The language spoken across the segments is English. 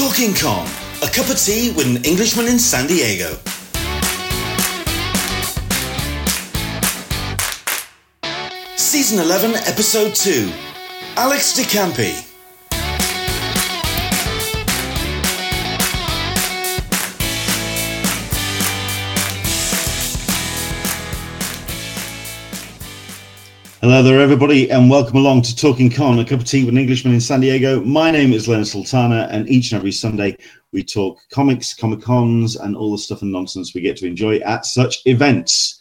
Talking Con, a cup of tea with an Englishman in San Diego. Season 11, Episode 2 Alex De Campi. Hello there, everybody, and welcome along to Talking Con, a cup of tea with an Englishman in San Diego. My name is Leonard Sultana, and each and every Sunday we talk comics, Comic Cons, and all the stuff and nonsense we get to enjoy at such events.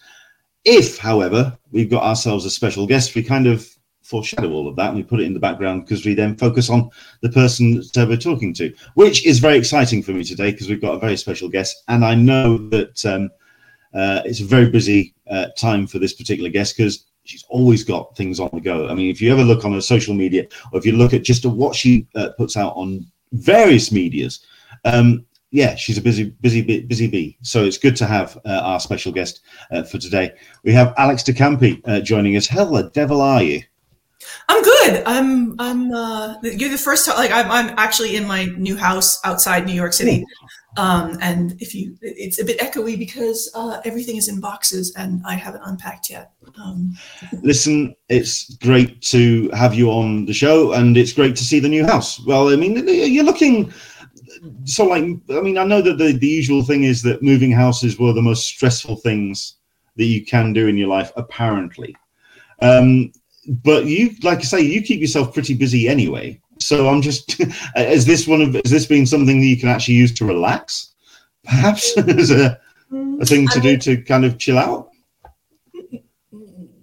If, however, we've got ourselves a special guest, we kind of foreshadow all of that and we put it in the background because we then focus on the person that we're talking to, which is very exciting for me today because we've got a very special guest, and I know that um, uh, it's a very busy uh, time for this particular guest because she's always got things on the go. I mean, if you ever look on her social media, or if you look at just what she uh, puts out on various medias, um, yeah, she's a busy, busy, busy bee. So it's good to have uh, our special guest uh, for today. We have Alex De Campi uh, joining us. The devil are you? I'm good. I'm. I'm. Uh, you're the first. Like I'm. I'm actually in my new house outside New York City. Um, and if you, it's a bit echoey because uh, everything is in boxes and I haven't unpacked yet. Um, Listen, it's great to have you on the show, and it's great to see the new house. Well, I mean, you're looking so like. I mean, I know that the the usual thing is that moving houses were the most stressful things that you can do in your life, apparently. Um, but you, like I say, you keep yourself pretty busy anyway. So I'm just, is this one of, is this been something that you can actually use to relax? Perhaps as a, a thing to do to kind of chill out?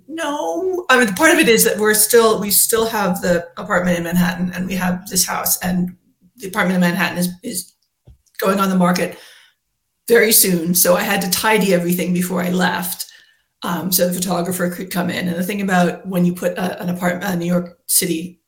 No, I mean, part of it is that we're still, we still have the apartment in Manhattan and we have this house and the apartment in Manhattan is, is going on the market very soon. So I had to tidy everything before I left. Um, so the photographer could come in. And the thing about when you put a, an apartment, a New York City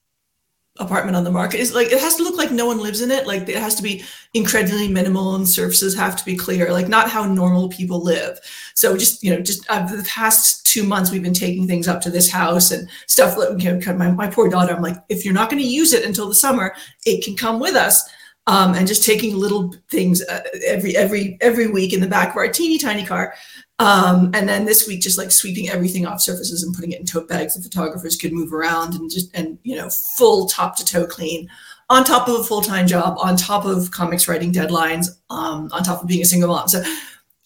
apartment on the market is like it has to look like no one lives in it. Like it has to be incredibly minimal and surfaces have to be clear like not how normal people live. So just you know just uh, the past two months we've been taking things up to this house and stuff you know, my, my poor daughter i'm like if you're not going to use it until the summer it can come with us. Um, and just taking little things uh, every every every week in the back of our teeny tiny car um, and then this week, just like sweeping everything off surfaces and putting it in tote bags, the photographers could move around and just and you know full top to toe clean, on top of a full time job, on top of comics writing deadlines, um, on top of being a single mom. So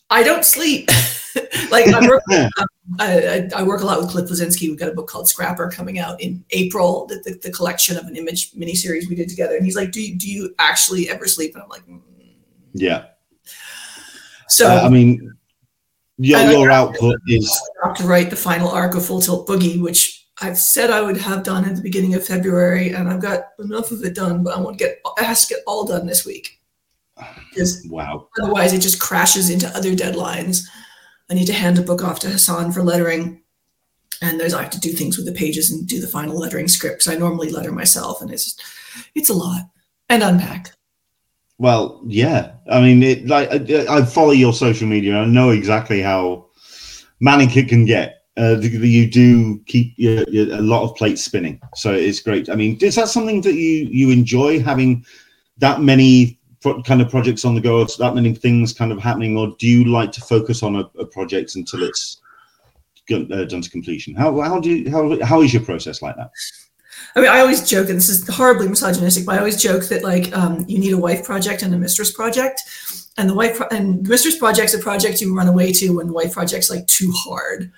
I don't sleep. like I work, um, I, I, work a lot with Cliff Bleszinski. We've got a book called Scrapper coming out in April. The, the, the collection of an image miniseries we did together, and he's like, "Do you, do you actually ever sleep?" And I'm like, mm. "Yeah." So uh, I mean your, uh, your output is to write the final arc of Full Tilt Boogie, which I've said I would have done at the beginning of February, and I've got enough of it done, but I want to get it has to get all done this week. wow. Otherwise, it just crashes into other deadlines. I need to hand a book off to Hassan for lettering, and there's I have to do things with the pages and do the final lettering scripts. I normally letter myself, and it's it's a lot and unpack. Well, yeah. I mean, it, like I, I, follow your social media. I know exactly how manic it can get. Uh, you do keep your, your, a lot of plates spinning, so it's great. I mean, is that something that you you enjoy having that many pro- kind of projects on the go, that many things kind of happening, or do you like to focus on a, a project until it's uh, done to completion? How how do you, how how is your process like that? I mean, I always joke, and this is horribly misogynistic, but I always joke that like um, you need a wife project and a mistress project, and the wife pro- and the mistress project's a project you run away to when the wife project's like too hard,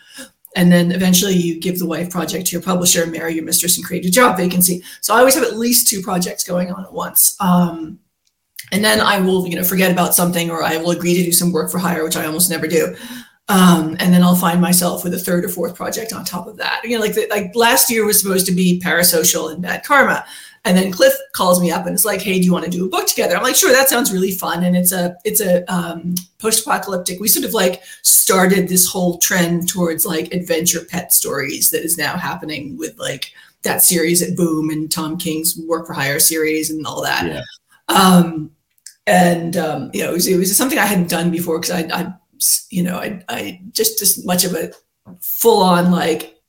and then eventually you give the wife project to your publisher, marry your mistress, and create a job vacancy. So I always have at least two projects going on at once. Um, and then I will, you know, forget about something, or I will agree to do some work for hire, which I almost never do. Um, and then I'll find myself with a third or fourth project on top of that. You know, like the, like last year was supposed to be parasocial and bad karma, and then Cliff calls me up and it's like, "Hey, do you want to do a book together?" I'm like, "Sure, that sounds really fun." And it's a it's a um, post-apocalyptic. We sort of like started this whole trend towards like adventure pet stories that is now happening with like that series at Boom and Tom King's Work for Hire series and all that. Yeah. Um, and um, you know, it was, it was something I hadn't done before because I, I you know, I, I just as much of a full on like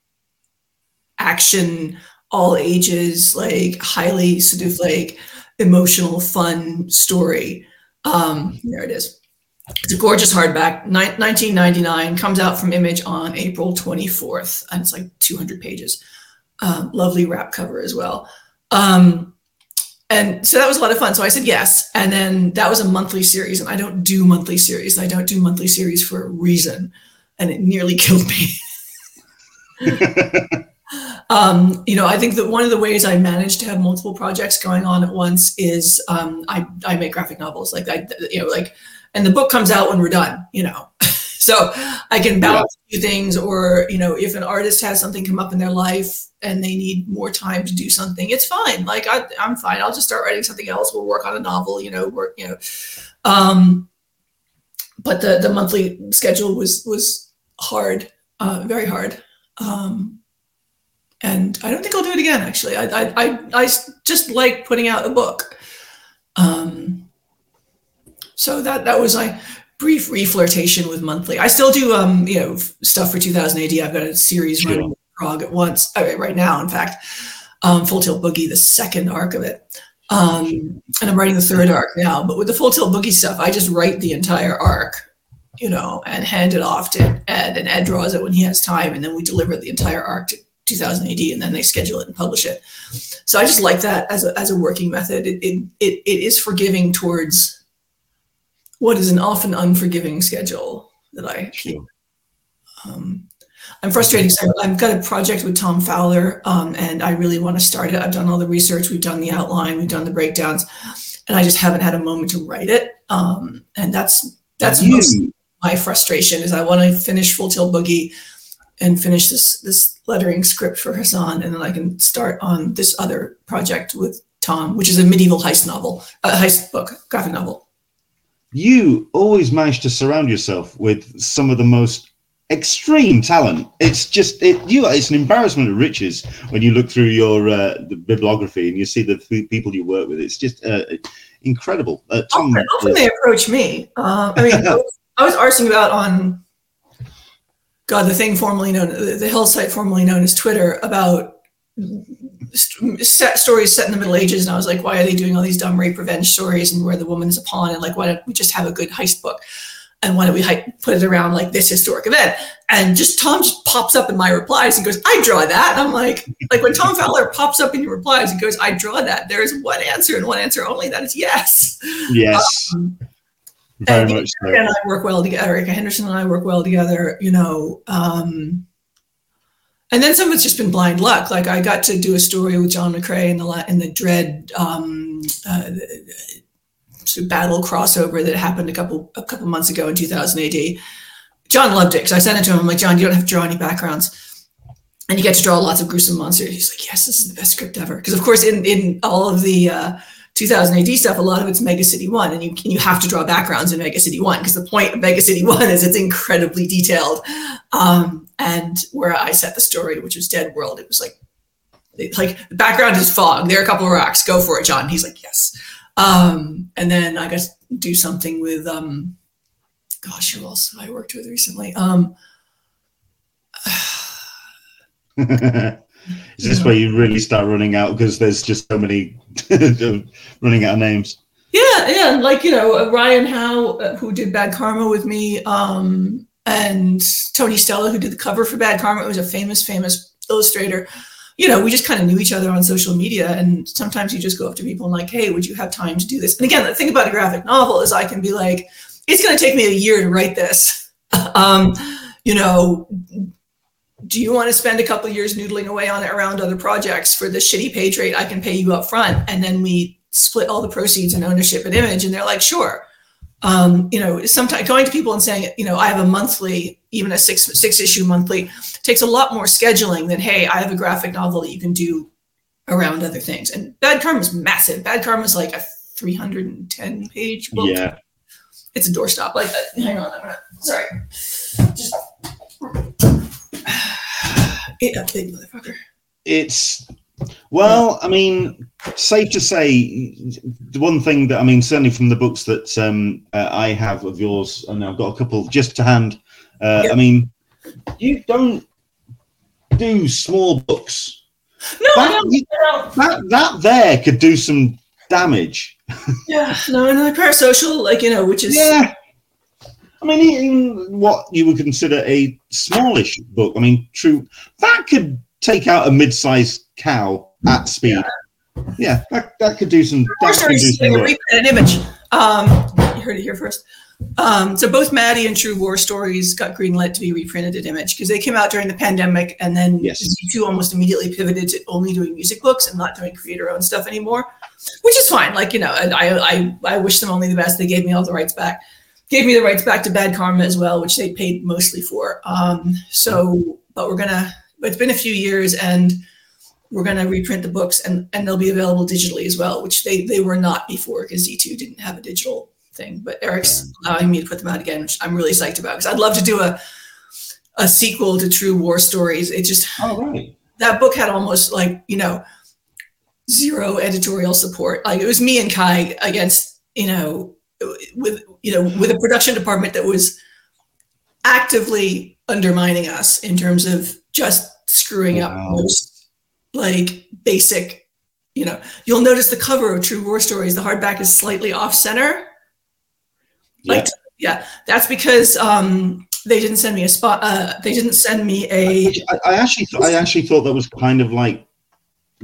action, all ages, like highly sort of like emotional, fun story. Um, there it is. It's a gorgeous hardback, 1999, comes out from Image on April 24th, and it's like 200 pages. Um, lovely wrap cover as well. Um, and so that was a lot of fun. So I said yes. And then that was a monthly series, and I don't do monthly series. I don't do monthly series for a reason. And it nearly killed me. um, you know, I think that one of the ways I manage to have multiple projects going on at once is um, I, I make graphic novels. Like I, you know, like and the book comes out when we're done, you know. so I can balance yeah. a few things, or you know, if an artist has something come up in their life and they need more time to do something, it's fine. Like I, am fine. I'll just start writing something else. We'll work on a novel, you know. Work, you know. Um, but the the monthly schedule was was hard, uh, very hard. Um, and I don't think I'll do it again. Actually, I I I, I just like putting out a book. Um, so that that was my brief reflirtation with monthly. I still do um you know stuff for 2000 AD. I've got a series sure. running Prog at once right now. In fact, um, Full Tilt Boogie, the second arc of it. Um, and I'm writing the third arc now. But with the Full Tilt Boogie stuff, I just write the entire arc, you know, and hand it off to Ed, and Ed draws it when he has time, and then we deliver the entire arc to 2000 AD, and then they schedule it and publish it. So I just like that as a as a working method. It it it, it is forgiving towards what is an often unforgiving schedule that I keep. Um, I'm frustrated. So I've got a project with Tom Fowler, um, and I really want to start it. I've done all the research, we've done the outline, we've done the breakdowns, and I just haven't had a moment to write it. Um, and that's that's my frustration is I want to finish Full Tilt Boogie and finish this this lettering script for Hassan, and then I can start on this other project with Tom, which is a medieval heist novel, a heist book, graphic novel you always manage to surround yourself with some of the most extreme talent. It's just it you. It's an embarrassment of riches when you look through your uh, the bibliography and you see the people you work with. It's just uh, incredible. Uh, Tom, often, often they approach me. Uh, I mean, I was arsing about on God, the thing formerly known, the Hill site formerly known as Twitter, about set stories set in the Middle Ages, and I was like, why are they doing all these dumb rape revenge stories and where the woman's a pawn? And like, why don't we just have a good heist book? And why don't we put it around like this historic event? And just Tom just pops up in my replies and goes, I draw that. And I'm like, like when Tom Fowler pops up in your replies and goes, I draw that. There is one answer and one answer only. That is yes. Yes. Um, Very much so. And I work well together. Erica Henderson and I work well together. You know, um, and then some of it's just been blind luck. Like I got to do a story with John McCrea in the in the Dread um, uh, battle crossover that happened a couple a couple months ago in 2000 AD. John loved it because I sent it to him. I'm like, John, you don't have to draw any backgrounds, and you get to draw lots of gruesome monsters. He's like, Yes, this is the best script ever. Because of course, in in all of the uh, 2000 AD stuff, a lot of it's Mega City One, and you you have to draw backgrounds in Mega City One because the point of Mega City One is it's incredibly detailed. Um, and where I set the story, which was Dead World, it was like like the background is fog. There are a couple of rocks. Go for it, John. He's like, yes. Um, and then I got to do something with um, gosh, who else I worked with recently? Um, Is this where you really start running out because there's just so many running out of names? Yeah, yeah, like you know Ryan Howe, uh, who did Bad Karma with me, um, and Tony Stella, who did the cover for Bad Karma. It was a famous, famous illustrator. You know, we just kind of knew each other on social media, and sometimes you just go up to people and like, "Hey, would you have time to do this?" And again, the thing about a graphic novel is I can be like, "It's going to take me a year to write this." um, you know, do you want to spend a couple years noodling away on it around other projects for the shitty page rate I can pay you up front? And then we split all the proceeds and ownership and image. And they're like, sure. Um, you know, sometimes going to people and saying, you know, I have a monthly, even a six six issue monthly, takes a lot more scheduling than, hey, I have a graphic novel that you can do around other things. And Bad Karma is massive. Bad Karma is like a 310 page book. Yeah. It's a doorstop. Like, uh, hang on, sorry. Just That big motherfucker. It's well, I mean, safe to say, the one thing that I mean, certainly from the books that um, uh, I have of yours, and I've got a couple just to hand. Uh, yep. I mean, you don't do small books. No, that, no, you, that that there could do some damage. Yeah, no, and the parasocial, like you know, which is yeah. I mean, even what you would consider a smallish book. I mean, true that could take out a mid-sized cow at speed. Yeah, yeah that, that could do some. That could do some work. an image. Um, you heard it here first. Um, so both Madi and True War Stories got greenlit to be reprinted at Image because they came out during the pandemic, and then yes. Z2 almost immediately pivoted to only doing music books and not doing creator-owned stuff anymore, which is fine. Like you know, I I I wish them only the best. They gave me all the rights back, gave me the rights back to Bad Karma as well, which they paid mostly for. Um, so, but we're gonna. It's been a few years, and we're to reprint the books and, and they'll be available digitally as well, which they, they were not before because Z2 didn't have a digital thing. But Eric's allowing me to put them out again, which I'm really psyched about because I'd love to do a a sequel to True War Stories. It just oh, right. that book had almost like you know zero editorial support. Like it was me and Kai against you know with you know with a production department that was actively undermining us in terms of just screwing wow. up most like basic you know you'll notice the cover of true war stories the hardback is slightly off center like, yeah, that's because um, they didn't send me a spot. Uh, they didn't send me a. I, I actually, th- I actually thought that was kind of like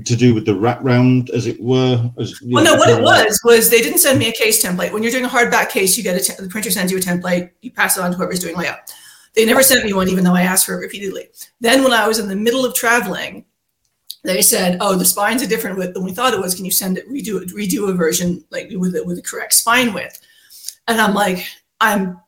to do with the wraparound, as it were. As, well, know, no, what it was was they didn't send me a case template. When you're doing a hardback case, you get a t- the printer sends you a template. You pass it on to whoever's doing layout. They never sent me one, even though I asked for it repeatedly. Then, when I was in the middle of traveling, they said, "Oh, the spine's are different width than we thought it was. Can you send it redo it, redo a version like with it with the correct spine width?" And I'm like, I'm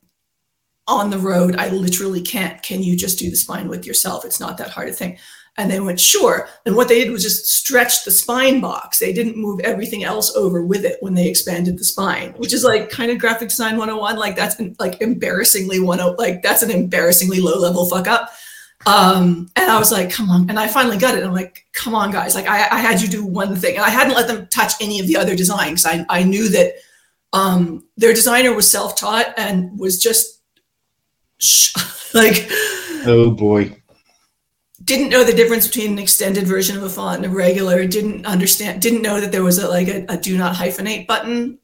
on the road. I literally can't. Can you just do the spine with yourself? It's not that hard a thing. And they went, sure. And what they did was just stretch the spine box. They didn't move everything else over with it when they expanded the spine, which is like kind of graphic design 101. Like that's like embarrassingly one like that's an embarrassingly low level fuck up. Um, and I was like, come on. And I finally got it. I'm like, come on, guys. Like I, I had you do one thing. And I hadn't let them touch any of the other designs. I, I knew that um, their designer was self-taught and was just like oh boy didn't know the difference between an extended version of a font and a regular didn't understand didn't know that there was a, like a, a do not hyphenate button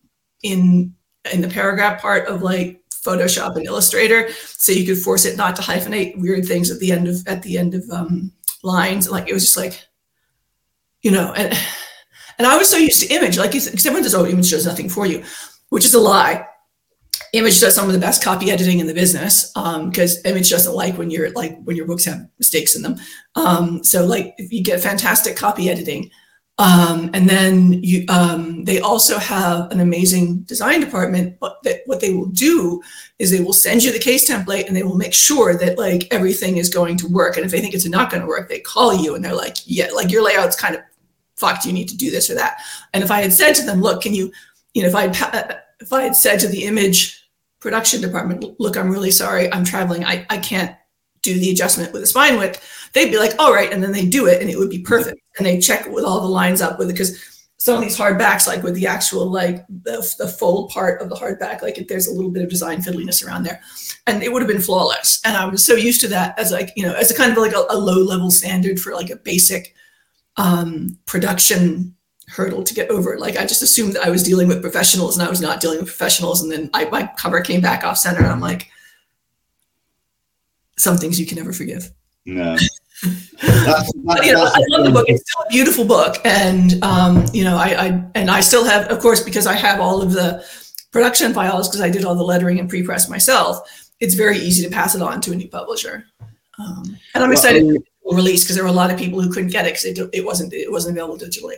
in in the paragraph part of like photoshop and illustrator so you could force it not to hyphenate weird things at the end of at the end of um, lines like it was just like you know and and i was so used to image like everyone says oh image does nothing for you which is a lie. Image does some of the best copy editing in the business because um, Image doesn't like when you're like when your books have mistakes in them. Um, so like you get fantastic copy editing, um, and then you um, they also have an amazing design department. But that what they will do is they will send you the case template and they will make sure that like everything is going to work. And if they think it's not going to work, they call you and they're like, yeah, like your layout's kind of fucked. You need to do this or that. And if I had said to them, look, can you you know, if I if I had said to the image production department, look, I'm really sorry, I'm traveling, I, I can't do the adjustment with the spine width, they'd be like, all right, and then they do it and it would be perfect. And they check with all the lines up with it because some of these hardbacks, like with the actual like the, the fold part of the hardback, like there's a little bit of design fiddliness around there, and it would have been flawless. And I was so used to that as like you know as a kind of like a, a low level standard for like a basic um, production hurdle to get over. Like I just assumed that I was dealing with professionals and I was not dealing with professionals. And then I, my cover came back off center and I'm like, some things you can never forgive. No. that's, but, you know, I love the book. It's still a beautiful book. And, um, you know, I, I, and I still have, of course, because I have all of the production files, because I did all the lettering and pre-press myself, it's very easy to pass it on to a new publisher. Um, and I'm excited well, to release because there were a lot of people who couldn't get it because it, it wasn't, it wasn't available digitally.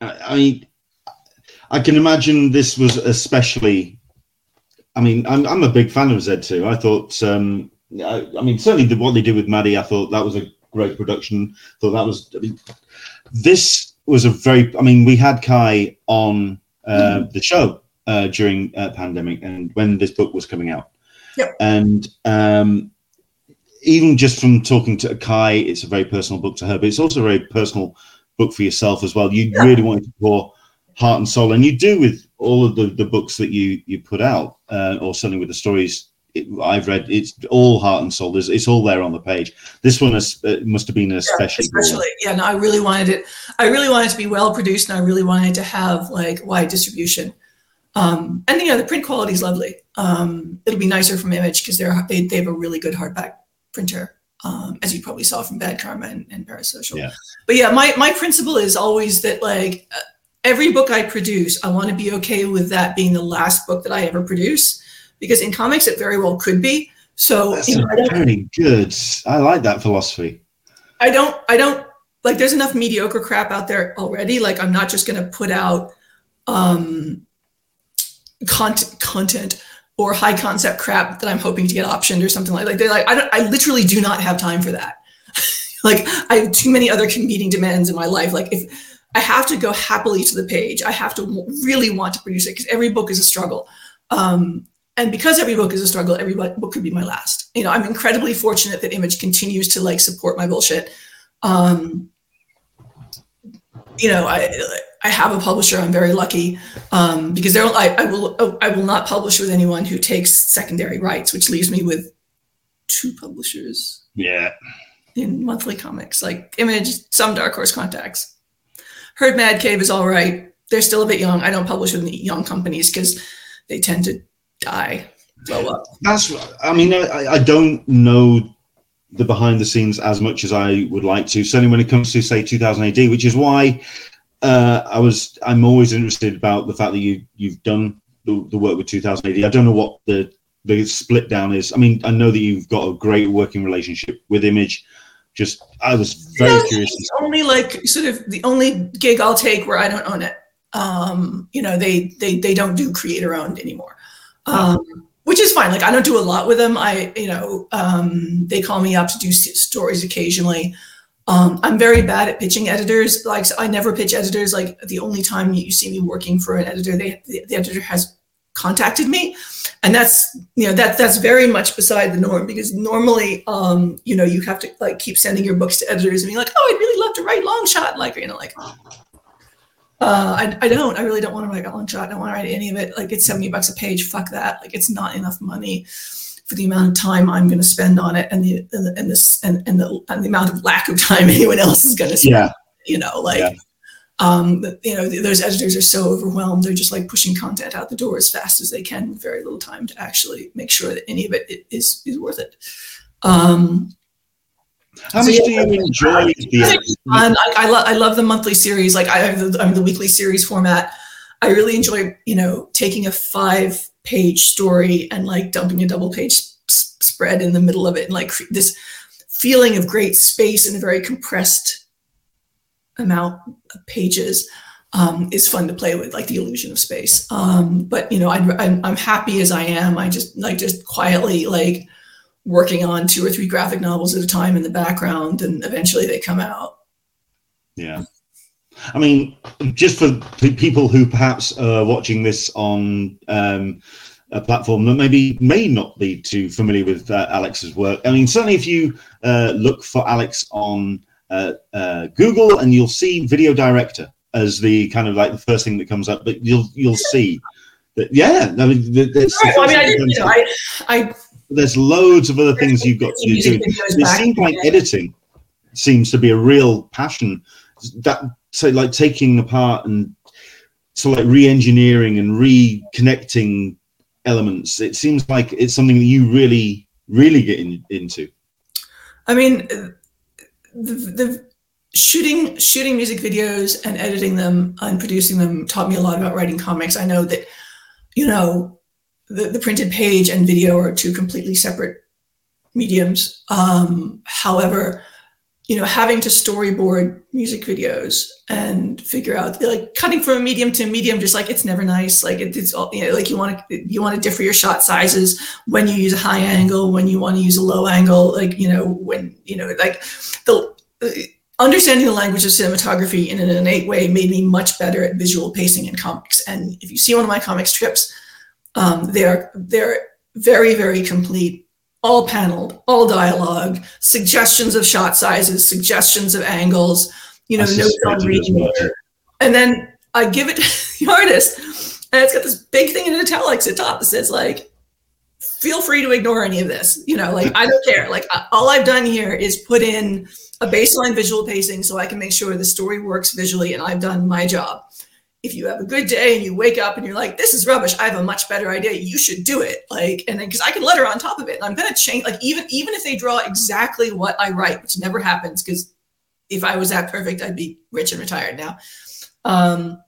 I mean, I can imagine this was especially. I mean, I'm I'm a big fan of Z2. I thought, um, I, I mean, certainly the, what they did with Madi, I thought that was a great production. Thought that was. I mean, this was a very. I mean, we had Kai on uh, mm. the show uh, during uh, pandemic and when this book was coming out. Yep. And um, even just from talking to Kai, it's a very personal book to her, but it's also a very personal book for yourself as well. You yeah. really wanted to pour heart and soul, and you do with all of the, the books that you you put out, uh, or certainly with the stories it, I've read it's all heart and soul. There's, it's all there on the page. This one is, uh, must have been especially. Yeah, especially, yeah. No, I really wanted it. I really wanted to be well produced, and I really wanted to have like wide distribution. Um, and you know, the print quality is lovely. Um, it'll be nicer from Image because they're they, they have a really good hardback printer, um, as you probably saw from Bad Karma and, and Parasocial. Yeah. But yeah, my my principle is always that like uh, every book I produce, I want to be okay with that being the last book that I ever produce, because in comics it very well could be. So That's you know, very good. I like that philosophy. I don't I don't like there's enough mediocre crap out there already. Like I'm not just gonna put out um content content or high concept crap that I'm hoping to get optioned or something like like they're like I I literally do not have time for that. like I have too many other competing demands in my life. Like if I have to go happily to the page, I have to really want to produce it because every book is a struggle. Um, and because every book is a struggle, every book could be my last. You know, I'm incredibly fortunate that Image continues to like support my bullshit. Um, you know, I I have a publisher. I'm very lucky um, because there I, I will I will not publish with anyone who takes secondary rights, which leaves me with two publishers Yeah. in monthly comics, like Image, some Dark Horse contacts. Heard Mad Cave is all right. They're still a bit young. I don't publish with young companies because they tend to die, blow up. That's. I mean, I, I don't know the behind the scenes as much as I would like to. Certainly, when it comes to say 2000 AD, which is why uh, I was. I'm always interested about the fact that you you've done the, the work with 2000 AD. I don't know what the the split down is. I mean, I know that you've got a great working relationship with Image. Just, I was very Yeah, curious. it's only like sort of the only gig I'll take where I don't own it. Um, you know, they they they don't do creator owned anymore. Um, which is fine. Like I don't do a lot with them. I, you know, um, they call me up to do stories occasionally. Um, I'm very bad at pitching editors. Like I never pitch editors. Like the only time you see me working for an editor, they the, the editor has contacted me, and that's you know that that's very much beside the norm because normally, um, you know, you have to like keep sending your books to editors and be like, oh, I'd really love to write long shot, like you know, like. Uh, I, I don't. I really don't want to write a long shot. I don't want to write any of it. Like it's seventy bucks a page. Fuck that. Like it's not enough money for the amount of time I'm going to spend on it, and the and the, and this and, and the and the amount of lack of time anyone else is going to spend. Yeah. You know, like, Yeah. um, you know, th- those editors are so overwhelmed. They're just like pushing content out the door as fast as they can with very little time to actually make sure that any of it is is worth it. Um, How much do you enjoy the? fun. I, I, lo- I love the monthly series. Like I have the, the weekly series format. I really enjoy, you know, taking a five page story and like dumping a double page s- spread in the middle of it and like this feeling of great space in a very compressed amount of pages um, is fun to play with, like the illusion of space. Um, but you know, I, I'm, I'm happy as I am. I just like just quietly like working on two or three graphic novels at a time in the background, and eventually they come out. Yeah. I mean, just for people who perhaps are watching this on um, a platform that maybe may not be too familiar with uh, Alex's work. I mean, certainly if you uh, look for Alex on uh, uh, Google and you'll see video director as the kind of like the first thing that comes up, but you'll you'll see that yeah, I mean, th- that's the Right. Well, I mean, I didn't, you know, up. I, I there's loads of other things you've got to do. music It seems like the editing seems to be a real passion. That so like taking apart and so like re-engineering and reconnecting elements. It seems like it's something that you really, really get in, into. I mean, the, the shooting shooting music videos and editing them and producing them taught me a lot about writing comics. I know that, you know, the, the printed page and video are two completely separate mediums. Um, however, you know, having to storyboard music videos and figure out like cutting from a medium to a medium, just like it's never nice. Like it, it's all you know, like you want to you want to differ your shot sizes when you use a high angle, when you want to use a low angle, like you know when you know like the uh, understanding the language of cinematography in an innate way made me much better at visual pacing in comics. And if you see one of my comic strips, um, they're they're very very complete all paneled, all dialogue, suggestions of shot sizes, suggestions of angles, you know, notes on reading And then I give it to the artist, and it's got this big thing in italics at top that says like, feel free to ignore any of this. You know, like I don't care. Like all I've done here is put in a baseline visual pacing so I can make sure the story works visually and I've done my job. If you have a good day and you wake up and you're like, this is rubbish, I have a much better idea. You should do it. Like, and then because I can letter on top of it. And I'm gonna change like even even if they draw exactly what I write, which never happens, because if I was that perfect, I'd be rich and retired now. Um,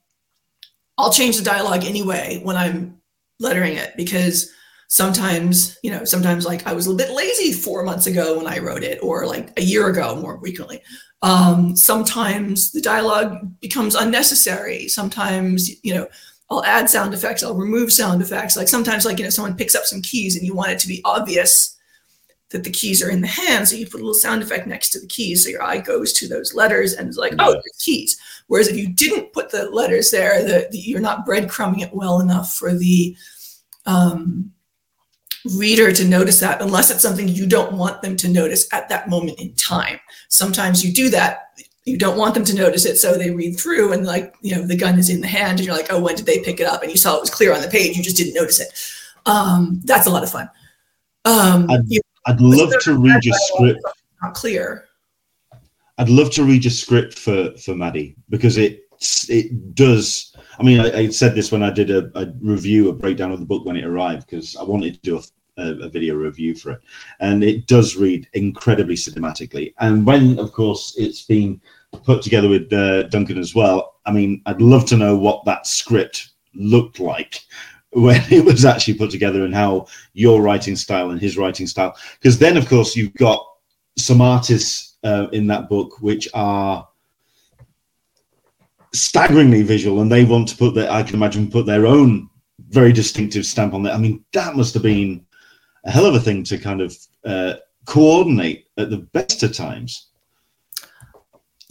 I'll change the dialogue anyway when I'm lettering it because sometimes you know sometimes like i was a little bit lazy four months ago when i wrote it or like a year ago more frequently um, sometimes the dialogue becomes unnecessary. Sometimes you know i'll add sound effects i'll remove sound effects. Like sometimes like you know someone picks up some keys and you want it to be obvious that the keys are in the hand so you put a little sound effect next to the keys so your eye goes to those letters and it's like oh the keys. Whereas if you didn't put the letters there the, the, you're not breadcrumbing it well enough for the um, reader to notice that unless it's something you don't want them to notice at that moment in time. Sometimes you do that. You don't want them to notice it, so they read through and like you know the gun is in the hand, and you're like, oh, when did they pick it up? And you saw it was clear on the page, you just didn't notice it. Um, that's a lot of fun. Um, I'd, you know, I'd love to read your script. Not clear. I'd love to read your script for for Madi because it it does I mean, I, I, said this when I did a, a, review, a breakdown of the book when it arrived, because I wanted to do a, a, a, video review for it. And it does read incredibly cinematically. And when, of course, it's been put together with uh, Duncan as well, I mean, I'd love to know what that script looked like when it was actually put together and how your writing style and his writing style. Because then, of course, you've got some artists uh, in that book which are staggeringly visual, and they want to put their, I can imagine, put their own very distinctive stamp on it. I mean, that must have been a hell of a thing to kind of uh, coordinate at the best of times.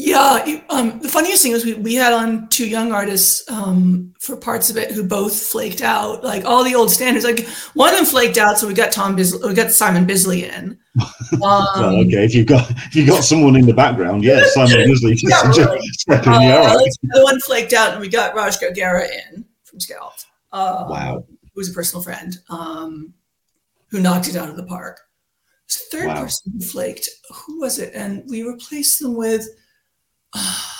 Yeah, um, the funniest thing was we, we had on two young artists um, for parts of it who both flaked out, like all the old standards. Like one of them flaked out, so we got Tom Bisley, we got Simon Bisley in. Um, well, okay, if you've got if you've got someone in the background, yeah, Simon Bisley just, yeah, really. uh, The one flaked out, and we got Raj Gargara in from Scout. Um, wow, who's a personal friend um, who knocked it out of the park. third wow. person who flaked. Who was it? And we replaced them with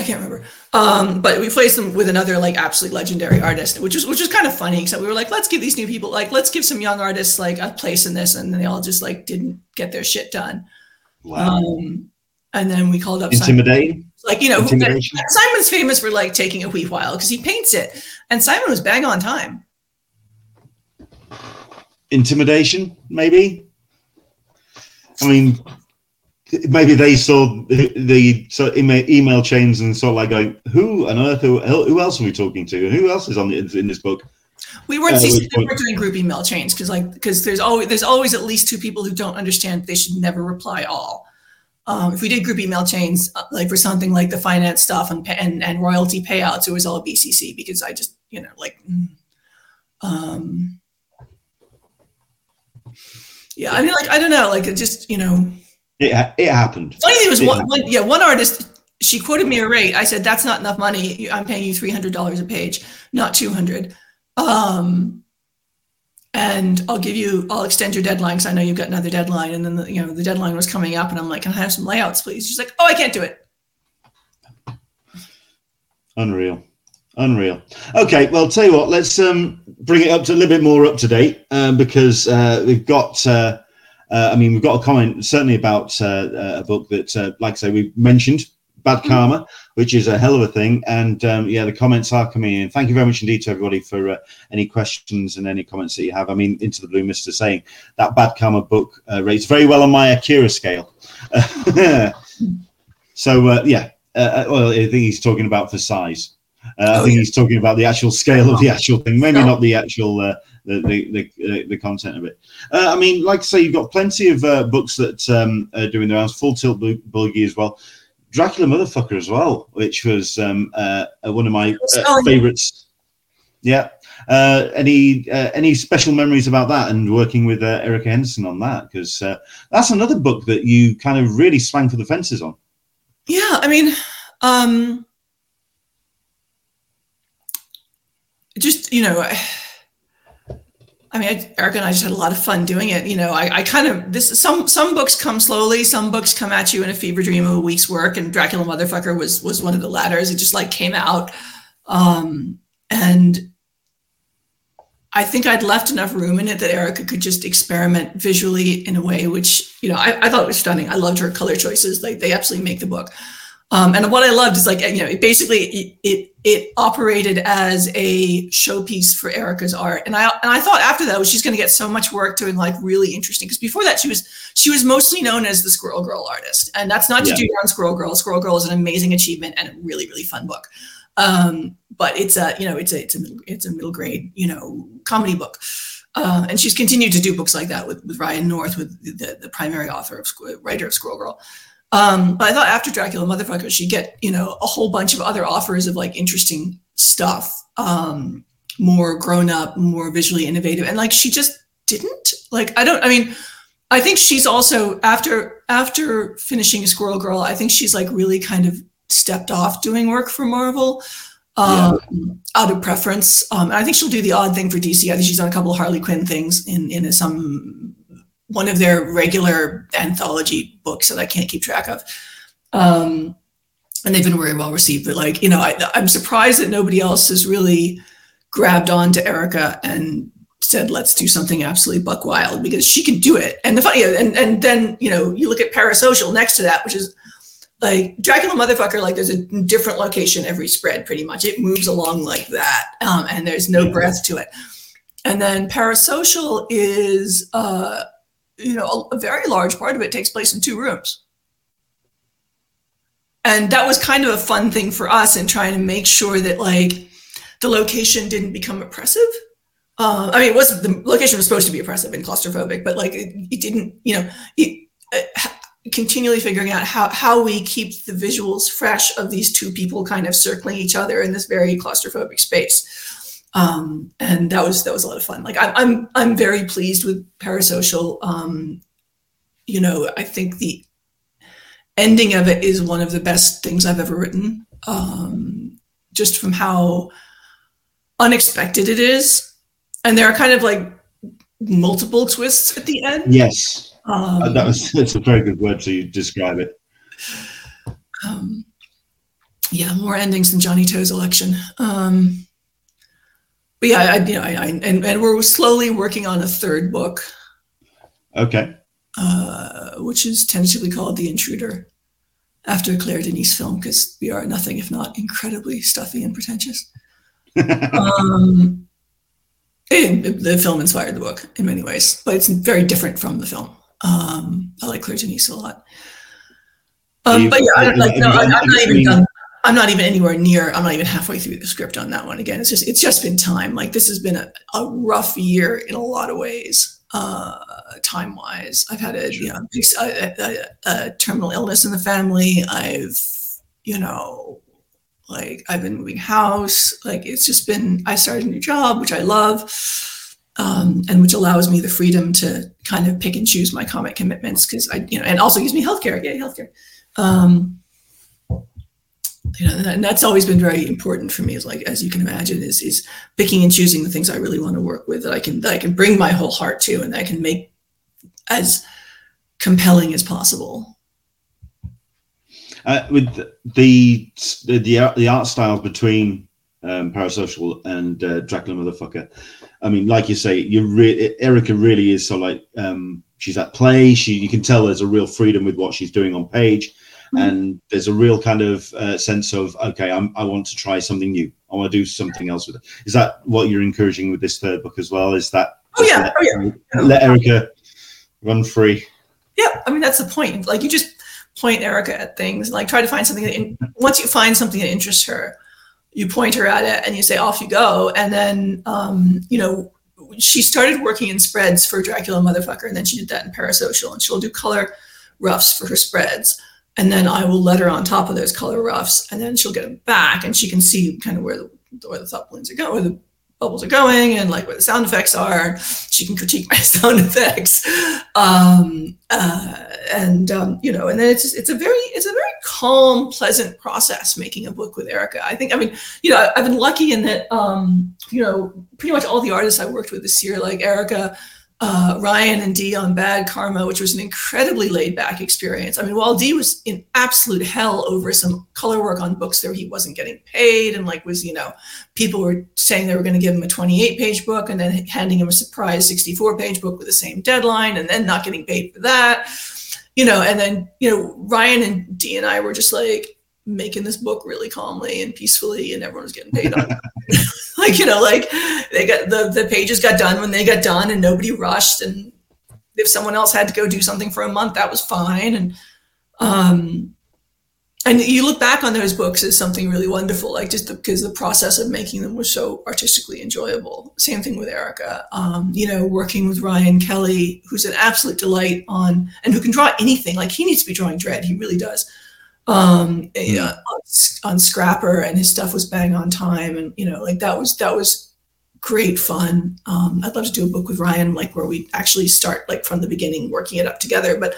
I can't remember. Um, but we placed them with another like absolutely legendary artist, which was which was kind of funny. So we were like, let's give these new people like let's give some young artists like a place in this, and they all just like didn't get their shit done. Wow. Um, and then we called up intimidating. Like you know, Simon's famous for like taking a wee while because he paints it, and Simon was bang on time. Intimidation, maybe. I mean, maybe they saw the, the so email, email chains and sort of like going, who on earth? Who, who else are we talking to? And who else is on the, in, this book? We weren't, uh, we weren't doing group email chains because like because there's always there's always at least two people who don't understand they should never reply all. Um, if we did group email chains, uh, like for something like the finance stuff and, and and royalty payouts, it was all BCC because I just you know like, mm, um, yeah, I mean like I don't know, like it just you know it, it happened. Funny thing was, one, one, yeah, one artist, she quoted me a rate. I said, that's not enough money. I'm paying you $300 a page, not 200. Um, and I'll give you, I'll extend your deadline because I know you've got another deadline. And then, the, you know, the deadline was coming up and I'm like, can I have some layouts, please? She's like, oh, I can't do it. Unreal. Unreal. Okay, well, tell you what, let's um, bring it up to a little bit more up to date um, because uh, we've got uh, uh, I mean, we've got a comment certainly about uh, uh a book that, uh, like I say, we've mentioned, Bad mm-hmm. Karma, which is a hell of a thing. And um, yeah, the comments are coming in. Thank you very much indeed to everybody for uh, any questions and any comments that you have. I mean, Into the Blue Mister saying that Bad Karma book rates very well on my Akira scale. so yeah, well, I think he's talking about for size. Uh, I think he's talking about the actual scale of the actual thing, maybe not the actual uh, the the, the, the, content of it. Uh, I mean, like I say, you've got plenty of uh, books that um, are doing their rounds. Full Tilt Boogie as well. Dracula Motherfucker as well, which was um, uh, one of my uh, favorites. Yeah. Uh, any uh, any special memories about that and working with uh, Erica Henderson on that? Because that's another book that you kind of really swang for the fences on. Yeah, I mean, um, you know, I, I mean, I, Erica and I just had a lot of fun doing it. You know, I, I kind of this some some books come slowly, some books come at you in a fever dream of a week's work, and Dracula Motherfucker was was one of the ladders. It just like came out, um, and I think I'd left enough room in it that Erica could just experiment visually in a way which you know I, I thought was stunning. I loved her color choices; like they absolutely make the book. Um, and what I loved is like you know it basically it, it, it operated as a showpiece for Erica's art, and I and I thought after that was she's going to get so much work doing like really interesting because before that she was she was mostly known as the Squirrel Girl artist, and that's not to yeah. do down Squirrel Girl. Squirrel Girl is an amazing achievement and a really really fun book, um, but it's a you know it's a it's a it's a middle grade you know comedy book. Uh, and she's continued to do books like that with, with Ryan North, with the, the primary author of writer of Squirrel Girl. Um, but I thought after Dracula Motherfucker, she'd get, you know, a whole bunch of other offers of like interesting stuff, um, more grown up, more visually innovative. And like she just didn't. Like, I don't, I mean, I think she's also after after finishing Squirrel Girl, I think she's like really kind of stepped off doing work for Marvel. Um, yeah. out of preference. Um, I think she'll do the odd thing for DC. I think she's done a couple of Harley Quinn things in in some one of their regular anthology books that I can't keep track of. Um, and they've been very well received. But like, you know, I, I'm surprised that nobody else has really grabbed on to Erica and said, let's do something absolutely buck wild because she can do it. And the funny, and, and then, you know, you look at Parasocial next to that, which is like Dracula Motherfucker, like there's a different location every spread pretty much. It moves along like that. Um, and there's no breath to it. And then Parasocial is, uh, you know, a, very large part of it takes place in two rooms. And that was kind of a fun thing for us in trying to make sure that like the location didn't become oppressive. Uh, I mean, it was the location was supposed to be oppressive and claustrophobic, but like it, it didn't, you know, it, uh, continually figuring out how, how we keep the visuals fresh of these two people kind of circling each other in this very claustrophobic space um, and that was that was a lot of fun. Like I, I'm I'm very pleased with Parasocial. Um, you know, I think the ending of it is one of the best things I've ever written. Um, just from how unexpected it is, and there are kind of like multiple twists at the end. Yes, um, that was that's a very good word to describe it. Um, yeah, more endings than Johnny To's election. Um, but yeah, I, you know, I, I, and, and we're slowly working on a third book. Okay. Uh, which is tentatively called The Intruder, after a Claire Denis film, because we are nothing if not incredibly stuffy and pretentious. um, it, the film inspired the book in many ways, but it's very different from the film. Um, I like Claire Denis a lot. Um, but yeah, I don't like. No, I, am not even done. I'm not even anywhere near. I'm not even halfway through the script on that one. Again, it's just it's just been time. Like this has been a, a rough year in a lot of ways, uh, time wise. I've had a you know a, a, a, terminal illness in the family. I've you know like I've been moving house. Like it's just been. I started a new job, which I love. Um, and which allows me the freedom to kind of pick and choose my comic commitments because I, you know, and also gives me healthcare. Yeah, healthcare. Um, you know, and that's always been very important for me. Is like, as you can imagine, is is picking and choosing the things I really want to work with that I can that I can bring my whole heart to, and that I can make as compelling as possible. Uh, with the the the, art styles between um, Parasocial and uh, Dracula Motherfucker, I mean, like you say, you really Erica really is so like um, she's at play. She you can tell there's a real freedom with what she's doing on page. And there's a real kind of uh, sense of okay I'm, i want to try something new. I want to do something else with it. Is that what you're encouraging with this third book as well? Is that oh yeah. let, oh, yeah. let erica run free? Yeah. I mean that's the point. Like you just point erica at things. Like try to find something that in, once you find something that interests her you point her at it and you say off you go. And then um, you know she started working in spreads for dracula motherfucker and then she did that in parasocial and she'll do color roughs for her spreads and then I will let her on top of those color roughs, and then she'll get them back, and she can see kind of where the where the thought balloons are going, where the bubbles are going, and like where the sound effects are. She can critique my sound effects, um, uh, and um, you know, and then it's it's a very it's a very calm, pleasant process making a book with Erica. I think I mean, you know, I've been lucky in that um, you know, pretty much all the artists I worked with this year, like Erica, uh, Ryan and Dee on Bad Karma, which was an incredibly laid back experience. I mean, while Dee was in absolute hell over some color work on books there, he wasn't getting paid and like was, you know, people were saying they were going to give him a 28 page book and then handing him a surprise 64 page book with the same deadline and then not getting paid for that, you know, and then, you know, Ryan and Dee and I were just like, making this book really calmly and peacefully and everyone was getting paid on like you know like they got the the pages got done when they got done and nobody rushed and if someone else had to go do something for a month that was fine and um and you look back on those books as something really wonderful like just because the, the, process of making them was so artistically enjoyable. Same thing with erica. Um, you know working with ryan kelly who's an absolute delight on and who can draw anything. Like he needs to be drawing Dredd. He really does um, you know, on, on Scrapper, and his stuff was bang on time, and you know, like that was that was great fun. Um, I'd love to do a book with Ryan, like where we actually start like from the beginning, working it up together. But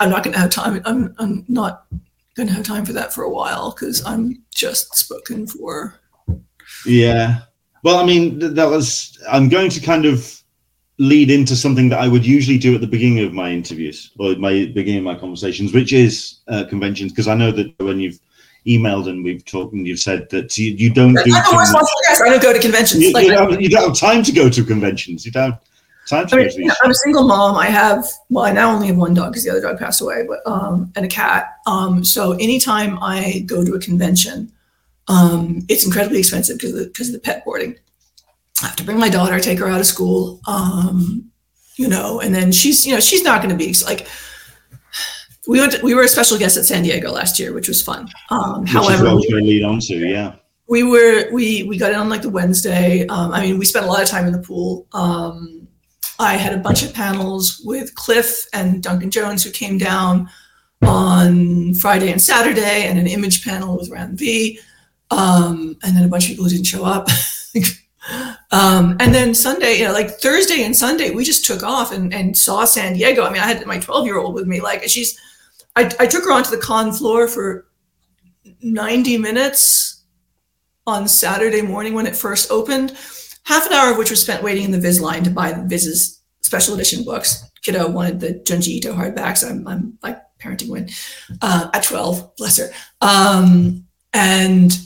I'm not going to have time. I'm I'm not going to have time for that for a while because I'm just spoken for. Yeah. Well, I mean, that was. I'm going to kind of lead into something that I would usually do at the beginning of my interviews or my beginning of my conversations, which is uh, conventions. Because I know that when you've emailed and we've talked and you've said that you, you don't do. I don't, I don't go to conventions. You, like, you, don't, you, don't, have time to go to conventions. You don't. Time to I mean, I'm a single mom. I have well, I now only have one dog because the other dog passed away, but um, and a cat. Um, so anytime I go to a convention, um, it's incredibly expensive because of because of the pet boarding. I have to bring my daughter, take her out of school, um, you know, and then she's, you know, she's not going to be like, we went, to, we were a special guest at San Diego last year, which was fun. Um, which however, is what lead on to, yeah. We were, we, we got in on like the Wednesday. Um, I mean, we spent a lot of time in the pool. Um, I had a bunch of panels with Cliff and Duncan Jones who came down on Friday and Saturday and an image panel with Ram V. Um, and then a bunch of people who didn't show up. Um, and then Sunday, you know, like Thursday and Sunday, we just took off and, and saw San Diego. I mean, I had my 12 year old with me. Like she's, I, I took her onto the con floor for 90 minutes on Saturday morning when it first opened, half an hour of which was spent waiting in the Viz line to buy the Viz's special edition books. Kiddo wanted the Junji Ito hardbacks. I'm, I'm like parenting win uh, at 12, bless her. Um, and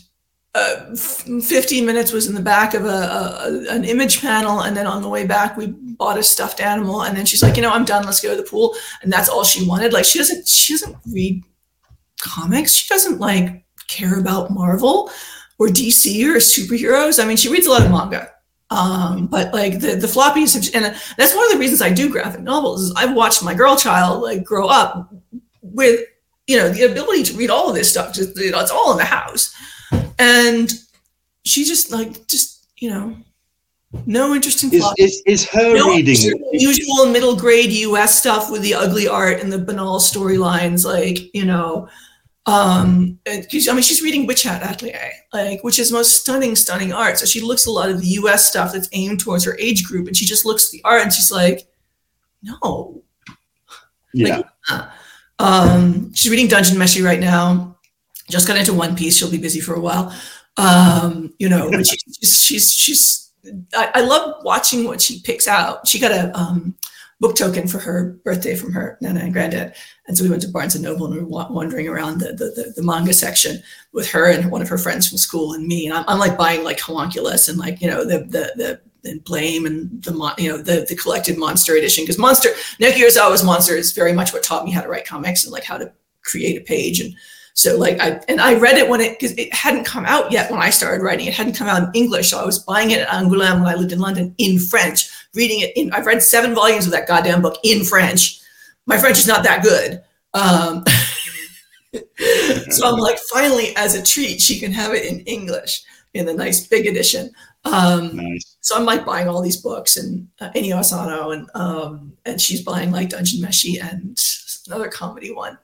uh, 15 minutes was in the back of a, a, an image panel and then on the way back we bought a stuffed animal and then she's like you know i'm done. Let's go to the pool. And that's all she wanted. Like she doesn't she doesn't read comics. She doesn't like care about marvel or dc or superheroes. I mean she reads a lot of manga. Um, but like the the floppies have, and that's one of the reasons i do graphic novels is i've watched my girl child like grow up with you know the ability to read all of this stuff. Just you know, it's all in the house and she just like just you know no interest in is, is, is her no reading usual middle grade us stuff with the ugly art and the banal storylines like you know um i mean she's reading witch hat atelier like which is most stunning stunning art. So she looks a lot of the us stuff that's aimed towards her age group and she just looks at the art and she's like no. Yeah. Like, um she's reading dungeon meshi right now just got into One Piece. She'll be busy for a while. Um, you know, but she's she's she's. I, I, love watching what she picks out. She got a um, book token for her birthday from her nana and granddad, and so we went to Barnes and Noble and we were wandering around the, the the, the manga section with her and one of her friends from school and me. And I'm, I'm like buying like Homunculus and like you know the the the and blame and the you know the the collected monster edition because monster Naoki Urasawa's monster is very much what taught me how to write comics and like how to create a page and so like I and I read it when it because it hadn't come out yet when I started writing. It hadn't come out in English, so I was buying it at Angoulême when I lived in London in French, reading it. In, I've read seven volumes of that goddamn book in French. My French is not that good. Um, so I'm like, finally, as a treat, she can have it in English in the nice big edition. Um, nice. So I'm like buying all these books and uh, Asano and um, and she's buying like Dungeon Meshi and another comedy one.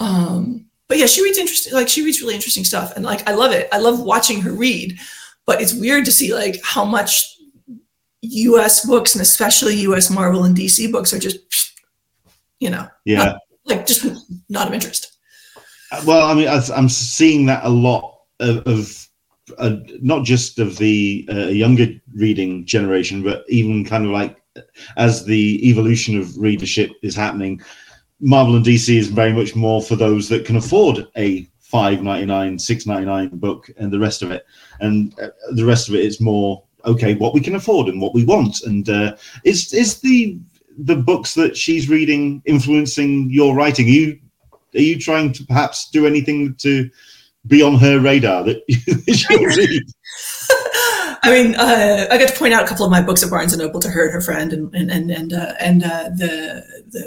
Um, but yeah, she reads interesting, like she reads really interesting stuff. And like, I love it. I love watching her read, but it's weird to see like how much US books and especially US Marvel and DC books are just, you know, yeah. like just not of interest. Well, I mean, I'm seeing that a lot of, of uh, not just of the uh, younger reading generation, but even kind of like as the evolution of readership is happening, Marvel and DC is very much more for those that can afford a five ninety nine, six ninety nine book, and the rest of it, and uh, the rest of it is more okay what we can afford and what we want. And uh, is is the the books that she's reading influencing your writing? Are you are you trying to perhaps do anything to be on her radar that she'll read? I mean, uh, I got to point out a couple of my books at Barnes and Noble to her and her friend, and and and and, uh, and uh, the the,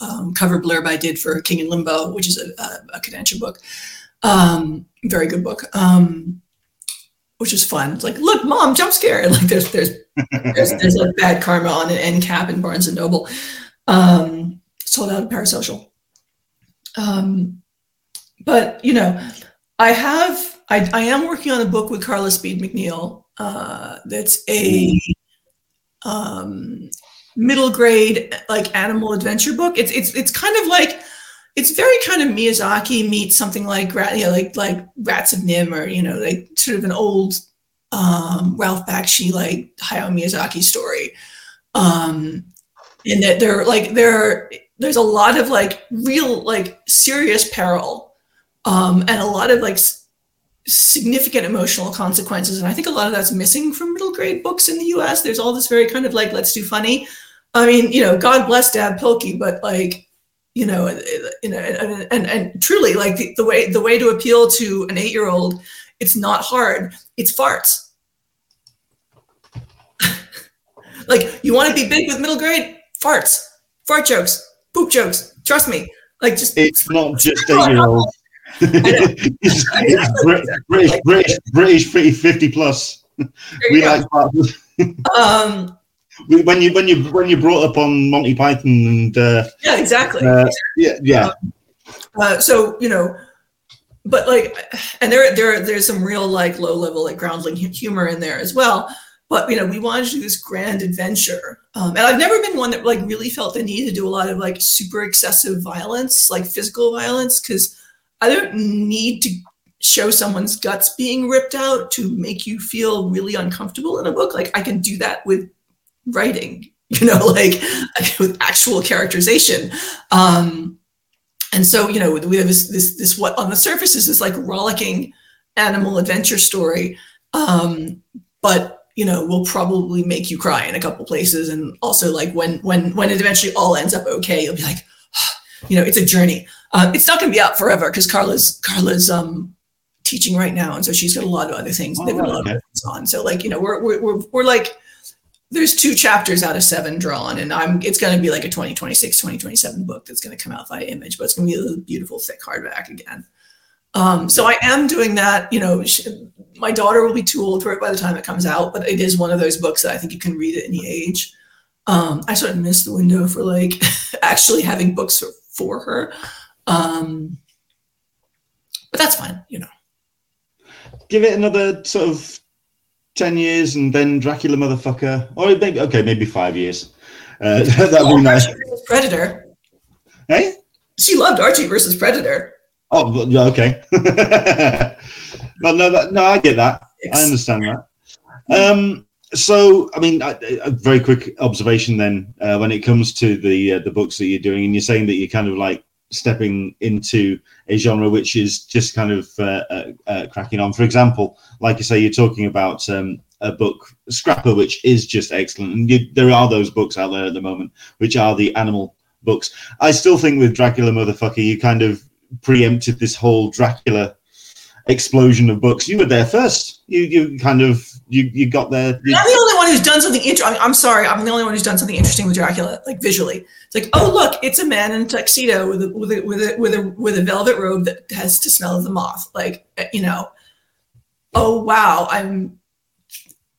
the um, cover blurb I did for King in Limbo, which is a, a, a book, um, very good book, um, which is fun. It's like, look, mom, jump scare! Like, there's there's there's, there's bad karma on an end cap in Barnes and Noble. Sold out of Parasocial. Um, but you know, I have I, I am working on a book with Carla Speed McNeil uh, that's a um, middle grade like animal adventure book. It's it's it's kind of like it's very kind of Miyazaki meets something like you know, like like Rats of NIMH or you know like sort of an old um, Ralph Bakshi like Hayao Miyazaki story. Um, and that there like there there's a lot of like real like serious peril um, and a lot of like significant emotional consequences. And I think a lot of that's missing from middle grade books in the US. There's all this very kind of like, let's do funny. I mean, you know, God bless Dav Pilkey, but like, you know, you know, and, and, and truly like the, the way, the way to appeal to an eight-year-old, it's not hard. It's farts. like you want to be big with middle grade farts, fart jokes, poop jokes. Trust me. Like just, it's not just eight-year-olds British, British, British, pretty fifty plus. We like um, when you when you when you brought up on Monty Python and uh, yeah, exactly. Uh, yeah, yeah. Uh, so you know, but like, and there there there's some real like low level like groundling humor in there as well. But you know, we wanted to do this grand adventure, um, and I've never been one that like really felt the need to do a lot of like super excessive violence, like physical violence, because I don't need to show someone's guts being ripped out to make you feel really uncomfortable in a book. Like I can do that with writing, you know, like with actual characterization. Um, and so, you know, we have this, this, this, what on the surface is this like rollicking animal adventure story. Um, but you know, will probably make you cry in a couple places. And also like when, when, when it eventually all ends up okay, you'll be like, you know, it's a journey. Uh, it's not going to be out forever because Carla's Carla's um, teaching right now, and so she's got a lot of other things. Oh, they've got a lot okay. of things on. So like you know, we're, we're we're we're like there's two chapters out of seven drawn, and I'm it's going to be like a 2026, 2027 book that's going to come out via image, but it's going to be a beautiful thick hardback again. Um, so I am doing that. You know, she, my daughter will be too old for it by the time it comes out, but it is one of those books that I think you can read at any age. Um, I sort of missed the window for like actually having books for, for her. Um, but that's fine, you know. Give it another sort of 10 years and then Dracula motherfucker. Or maybe, okay, maybe five years. Uh, that'd be nice. Predator. Hey? She loved Archie versus Predator. Oh, okay. no, no, no, I get that. I understand that. Um, so, I mean, a, a, very quick observation then, uh, when it comes to the uh, the books that you're doing, and you're saying that you're kind of like stepping into a genre which is just kind of uh, uh, uh, cracking on. For example, like you say, you're talking about um, a book, Scrapper, which is just excellent. And you, there are those books out there at the moment, which are the animal books. I still think with Dracula Motherfucker, you kind of preempted this whole Dracula explosion of books. You were there first. You you kind of you you got there. You... I'm the only one who's done something interesting. I'm sorry, I'm the only one who's done something interesting with Dracula, like visually. It's like, oh look, it's a man in a tuxedo with a with a with a with a, with a velvet robe that has to smell of the moth. Like you know, oh wow, I'm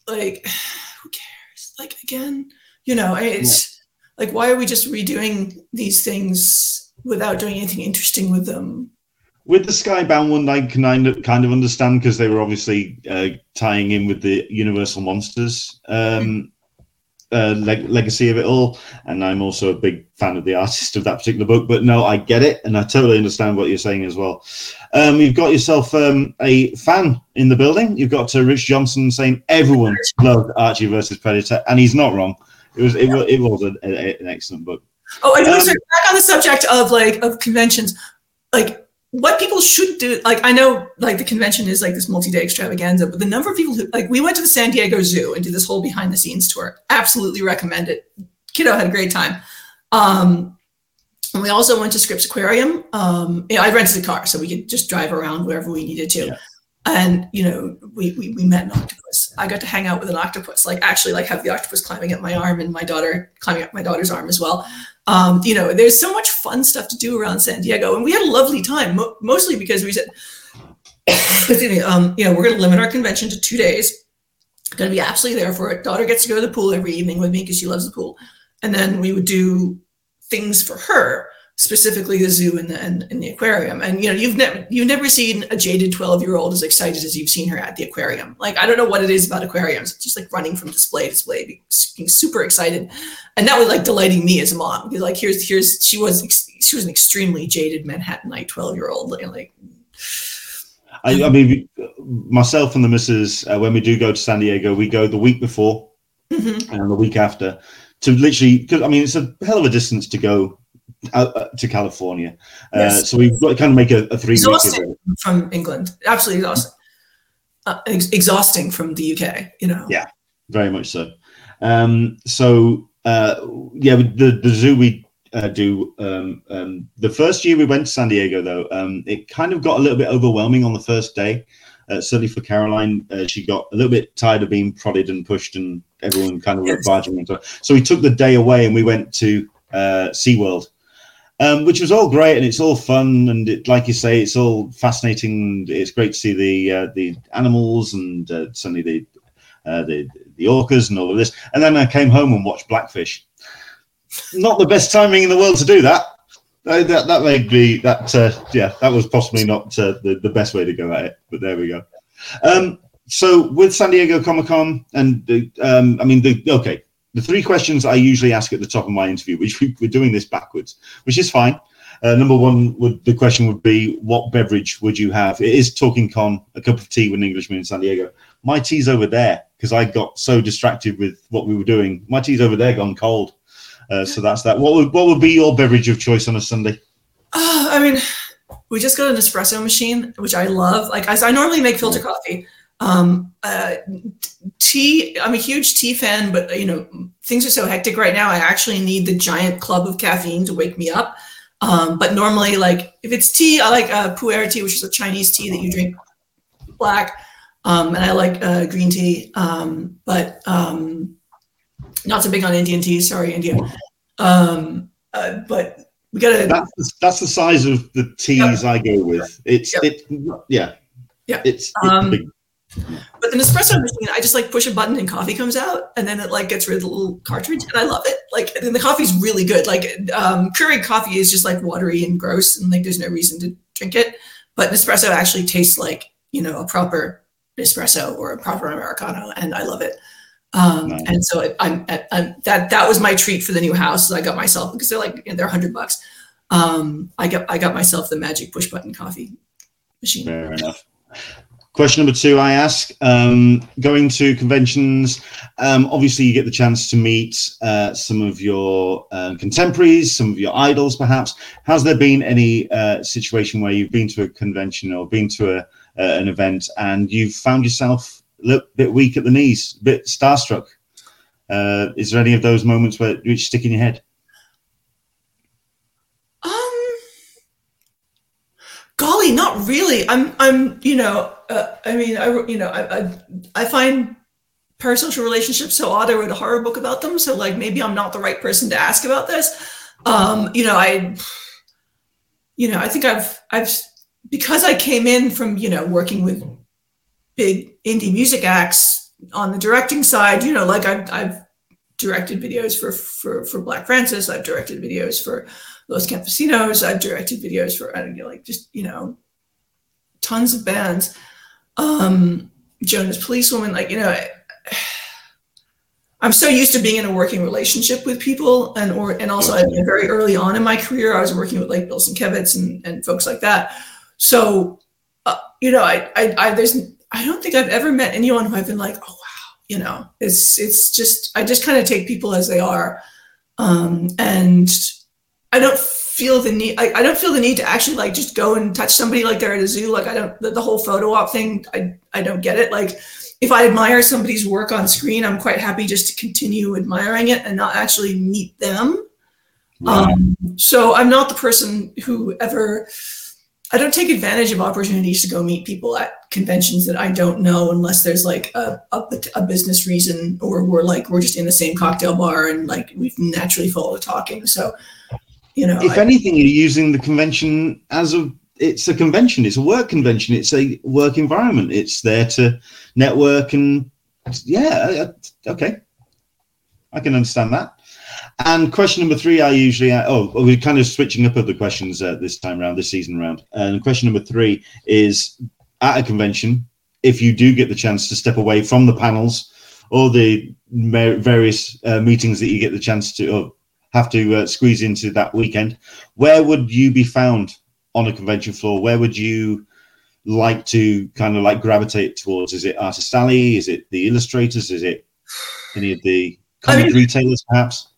like, who cares? Like again, you know, it's yeah. like why are we just redoing these things without doing anything interesting with them? With the Skybound one, I can kind of, understand because they were obviously uh, tying in with the Universal Monsters um, uh, leg- legacy of it all, and I'm also a big fan of the artist of that particular book. But no, I get it, and I totally understand what you're saying as well. Um, you've got yourself um, a fan in the building. You've got uh, Rich Johnston saying everyone loved Archie versus Predator, and he's not wrong. It was it, was, it was a, a, an excellent book. Oh, I um, back on the subject of like of conventions, like what people should do like i know like the convention is like this multi-day extravaganza but the number of people who like we went to the san diego zoo and did this whole behind the scenes tour. Absolutely recommend it. Kiddo had a great time. Um and we also went to scripps aquarium. Um you know, i rented a car so we could just drive around wherever we needed to. Yeah. and you know we, we we met an octopus. I got to hang out with an octopus like actually like have the octopus climbing up my arm and my daughter climbing up my daughter's arm as well um, you know, there's so much fun stuff to do around San Diego, and we had a lovely time. Mo- mostly because we said, excuse me, um, you know, we're going to limit our convention to two days. Going to be absolutely there for it. Daughter gets to go to the pool every evening with me because she loves the pool, and then we would do things for her specifically the zoo and the, and, and, the aquarium. And you know, you've never you've never seen a jaded 12 year old as excited as you've seen her at the aquarium. Like I don't know what it is about aquariums. It's just like running from display to display, being super excited, and that was like delighting me as a mom. Because like here's here's she was she was an extremely jaded Manhattanite 12 year old. Like, I, I, mean, myself and the missus, uh, when we do go to San Diego, we go the week before mm-hmm. and the week after to literally. Cause, I mean, it's a hell of a distance to go uh, to California. Uh, yes. So we've got to kind of make a, a three exhausting from England. Absolutely exhausting. Uh, ex- exhausting from the UK. You know. Yeah, very much so. Um, so uh, yeah, the the zoo we uh, do. Um, um, the first year we went to San Diego, though, um, it kind of got a little bit overwhelming on the first day. Uh, certainly for Caroline, uh, she got a little bit tired of being prodded and pushed, and everyone kind of yes. barging into it. So we took the day away and we went to uh, SeaWorld um, which was all great and it's all fun and it, like you say, it's all fascinating. It's great to see the uh, the animals and uh, certainly the, uh, the the orcas and all of this. And then I came home and watched Blackfish. Not the best timing in the world to do that. Uh, that that may be that uh, yeah that was possibly not uh, the the best way to go at it, but there we go. Um, so with San Diego Comic Con and um, I mean the okay the three questions I usually ask at the top of my interview, which we, are doing this backwards, which is fine. Uh, number one, would the question would be, what beverage would you have? It is talking con, a cup of tea with an Englishman in San Diego. My tea's over there because I got so distracted with what we were doing. My tea's over there, gone cold. Uh, so that's that. What would what would be your beverage of choice on a Sunday? Uh, I mean, we just got an espresso machine, which I love. Like I, I normally make filter coffee, um, uh, tea, I'm a huge tea fan, but you know, things are so hectic right now. I actually need the giant club of caffeine to wake me up. Um, but normally, like if it's tea, I like uh, pu'er tea, which is a Chinese tea that you drink black. Um, and I like uh, green tea, um, but um, not so big on Indian tea. Sorry, India. Um, uh, but we gotta. That's the, that's the size of the teas. I go with. It's yep. it, yeah, yeah. It's, it's But the Nespresso machine, I just like push a button and coffee comes out, and then it like gets rid of the little cartridge, and I love it. Like, and the coffee's really good. Like, um, Keurig coffee is just like watery and gross, and like there's no reason to drink it. But Nespresso actually tastes like you know a proper espresso or a proper americano, and I love it. Um, nice. And so it, I'm, I'm, that that was my treat for the new house. I got myself because they're like you know, they're hundred bucks. Um, I got I got myself the magic push button coffee machine. Fair enough. Question number two, I ask, um, going to conventions, um, obviously you get the chance to meet uh, some of your uh, contemporaries, some of your idols, perhaps. Has there been any uh, situation where you've been to a convention or been to a, an event and you've found yourself a bit weak at the knees, a bit starstruck? Uh, is there any of those moments where which stick in your head? Not really. I'm, I'm, you know, uh, I mean, I, you know, I, I, I find parasocial relationships so odd. I wrote a horror book about them, so like maybe I'm not the right person to ask about this. Um, you know, I, you know, I think I've, I've, because I came in from, you know, working with big indie music acts on the directing side, you know, like I've, I've directed videos for, for, for Black Francis. I've directed videos for Los Campesinos. I've directed videos for I don't know, like just you know, tons of bands. Um, Jonas Policewoman, like you know, I'm so used to being in a working relationship with people, and or and also I, mean, very early on in my career, I was working with like Bill Sienkiewicz and, and folks like that. So, uh, you know, I, I I there's I don't think I've ever met anyone who I've been like, oh wow, you know, it's it's just I just kind of take people as they are, um, and I don't feel the need. I, I don't feel the need to actually like just go and touch somebody like they're at a zoo. Like I don't the, the whole photo op thing. I I don't get it. Like if I admire somebody's work on screen, I'm quite happy just to continue admiring it and not actually meet them. Right. Um, so I'm not the person who ever. I don't take advantage of opportunities to go meet people at conventions that I don't know unless there's like a, a, a business reason or we're like we're just in the same cocktail bar and like we've naturally follow the talking. So, you know, if I, anything, you're using the convention as a it's a convention. It's a work convention. It's a work environment. It's there to network and yeah, okay, I can understand that. And question number three, I usually oh we're kind of switching up of the questions uh, this time around, this season round. And question number three is at a convention, if you do get the chance to step away from the panels or the various uh, meetings that you get the chance to or have to uh, squeeze into that weekend, where would you be found on a convention floor, where would you like to kind of like gravitate towards? Is it Artist Alley? Is it the illustrators? Is it any of the comic I mean, retailers, perhaps?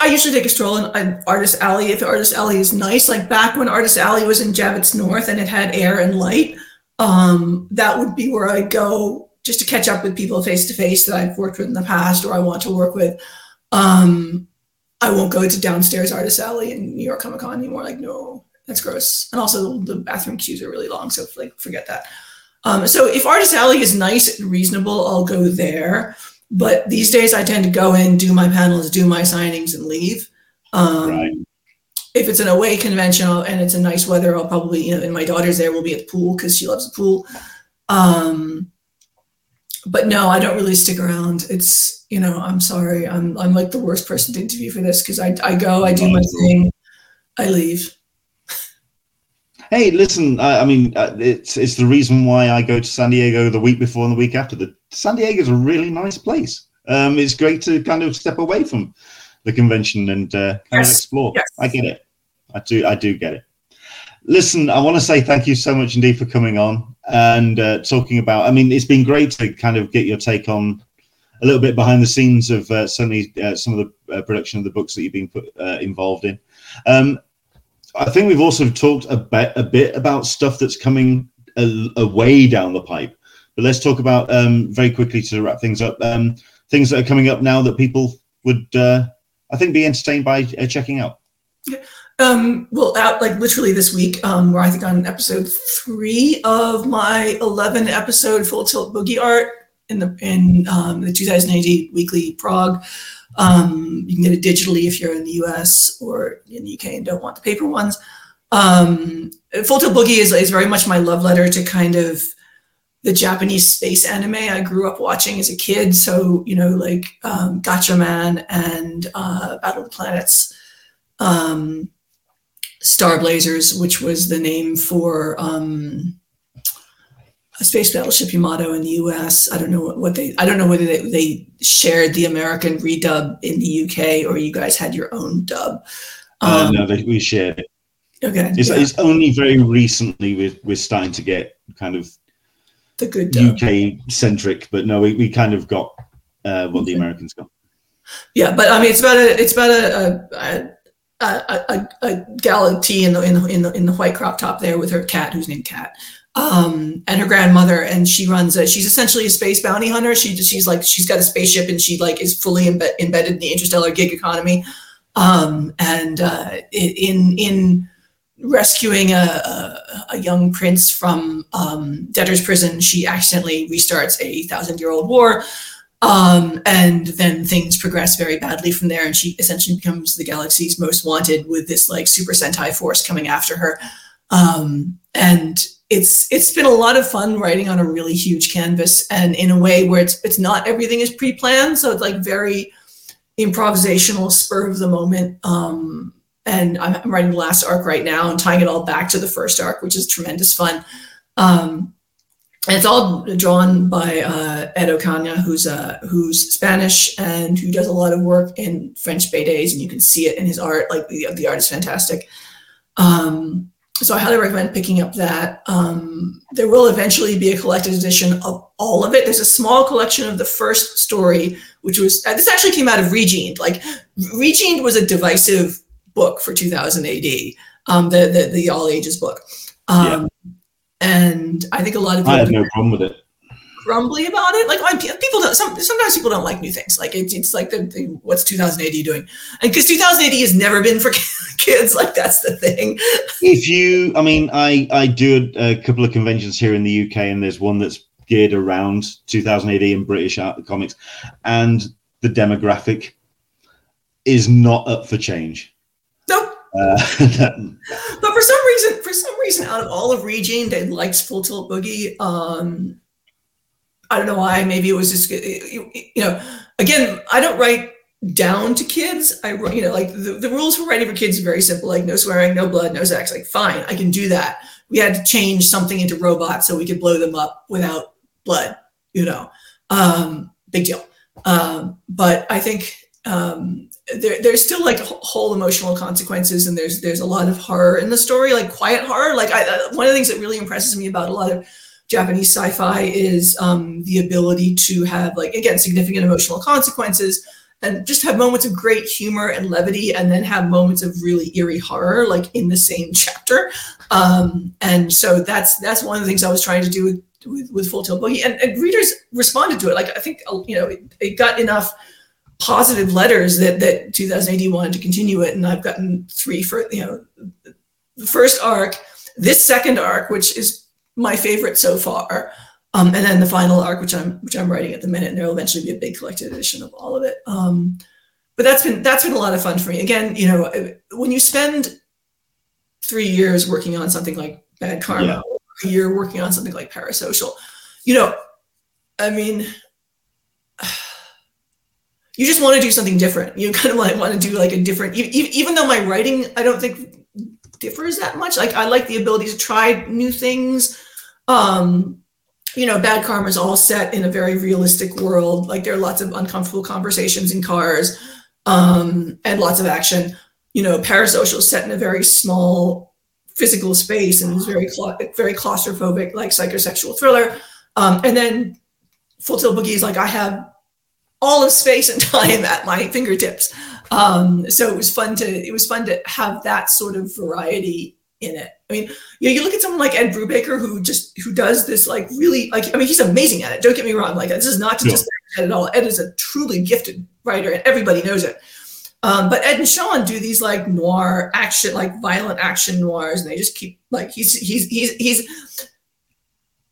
I usually take a stroll in Artist Alley if Artist Alley is nice. Like back when Artist Alley was in Javits North and it had air and light, um, that would be where I go just to catch up with people face to face that I've worked with in the past or I want to work with. Um, I won't go to downstairs Artist Alley in New York Comic Con anymore. Like, no, that's gross. And also the bathroom queues are really long, so like forget that. Um, so if Artist Alley is nice and reasonable, I'll go there. But these days I tend to go in, do my panels, do my signings, and leave. Um, right. If it's an away convention and it's a nice weather, I'll probably, you know, and my daughter's there, we'll be at the pool because she loves the pool. Um, but no, I don't really stick around. It's you know, I'm sorry, I'm I'm like the worst person to interview for this because I I go, I do my thing, I leave. Hey, listen, I, I mean, uh, it's it's the reason why I go to San Diego the week before and the week after. The San Diego is a really nice place. Um, it's great to kind of step away from the convention and uh, kind yes. of explore. Yes. I get it. I do. I do get it. Listen, I want to say thank you so much indeed for coming on and uh, talking about. I mean, it's been great to kind of get your take on a little bit behind the scenes of uh, certainly uh, some of the uh, production of the books that you've been put, uh, involved in. Um, I think we've also talked a bit, a bit about stuff that's coming a, a way down the pipe. But let's talk about um, very quickly to wrap things up. Um, things that are coming up now that people would, uh, I think, be entertained by checking out. Yeah. Um, well, out like literally this week, um, where I think on episode three of my 11 episode Full Tilt Boogie Art in the in um, the 2000 AD weekly prog. Um, you can get it digitally if you're in the US or in the UK and don't want the paper ones. Um, Full Tilt Boogie is, is very much my love letter to kind of the Japanese space anime I grew up watching as a kid. So, you know, like um, Gatchaman and uh, Battle of the Planets. Um, Star Blazers, which was the name for um, a space battleship Yamato in the U.S. I don't know what, they. I don't know whether they, they, shared the American redub in the U.K. or you guys had your own dub. Um, uh, no, they, we shared it. Okay. It's, yeah. it's only very recently we're, we're starting to get kind of the good UK centric, but no, we, we kind of got uh, what okay. the Americans got. Yeah, but I mean, it's about a it's about a, a, a, a, a Galaxy in the, in the in the in the white crop top there with her cat who's named Cat, um, and her grandmother, and she runs a. She's essentially a space bounty hunter. She she's like she's got a spaceship and she like is fully imbe- embedded in the interstellar gig economy, um, and uh, in in rescuing a, a, a, young prince from um, debtor's prison, she accidentally restarts a thousand year old war. Um, and then things progress very badly from there, and she essentially becomes the galaxy's most wanted with this like Super Sentai force coming after her. Um, and it's it's been a lot of fun writing on a really huge canvas, and in a way where it's it's not everything is pre-planned, so it's like very improvisational, spur of the moment. Um, and I'm, I'm writing the last arc right now and tying it all back to the first arc, which is tremendous fun. Um, it's all drawn by uh, Ed Ocaña, who's uh, who's Spanish and who does a lot of work in French BDs, and you can see it in his art. Like the, the art is fantastic. Um, so I highly recommend picking up that. Um, there will eventually be a collected edition of all of it. There's a small collection of the first story, which was uh, this actually came out of Regened. Like Regened was a divisive book for 2000 AD, um, the, the the all ages book. Um, yeah and I think a lot of people I have no problem with it. Grumbly about it, like people don't. Some, sometimes people don't like new things. Like it, it's like the, the what's 2000 AD doing? And because 2000 AD has never been for kids, like that's the thing. If you, I mean, I I do a, a couple of conventions here in the UK, and there's one that's geared around 2000 AD and British art comics, and the demographic is not up for change. Nope. Uh, but for for some reason, out of all of Regened, they likes Full Tilt Boogie. Um, I don't know why. Maybe it was just you, you know. Again, I don't write down to kids. I you know like the, the rules for writing for kids are very simple. Like no swearing, no blood, no sex. Like fine, I can do that. We had to change something into robots so we could blow them up without blood. You know, um, big deal. Um, but I think um, there, there's still like whole emotional consequences and there's there's a lot of horror in the story like quiet horror. Like I, uh, one of the things that really impresses me about a lot of japanese sci-fi is um, the ability to have like again significant emotional consequences and just have moments of great humor and levity and then have moments of really eerie horror like in the same chapter. Um, and so that's that's one of the things i was trying to do with with, with full tilt boogie and, and readers responded to it. Like i think you know it, it got enough positive letters that that 2000 AD wanted to continue it, and I've gotten three for you know the first arc, this second arc, which is my favorite so far, um, and then the final arc, which I'm which I'm writing at the minute. And there will eventually be a big collected edition of all of it. Um, but that's been that's been a lot of fun for me. Again, you know, when you spend three years working on something like Bad Karma, yeah. a year working on something like Parasocial, you know, I mean you just want to do something different. You kind of like want to do like a different, even though my writing, I don't think differs that much. Like I like the ability to try new things. Um, you know, Bad Karma is all set in a very realistic world. Like there are lots of uncomfortable conversations in cars um, and lots of action. You know, Parasocial is set in a very small physical space and is very very claustrophobic, like psychosexual thriller. Um, and then Full Tilt Boogie is like I have all of space and time at my fingertips. Um, so it was fun to it was fun to have that sort of variety in it. I mean, you know, you look at someone like Ed Brubaker who just who does this like really like I mean he's amazing at it. Don't get me wrong. Like this is not to just Ed at all. Ed is a truly gifted writer and everybody knows it. Um, but Ed and Sean do these like noir action, like violent action noirs, and they just keep like he's he's he's he's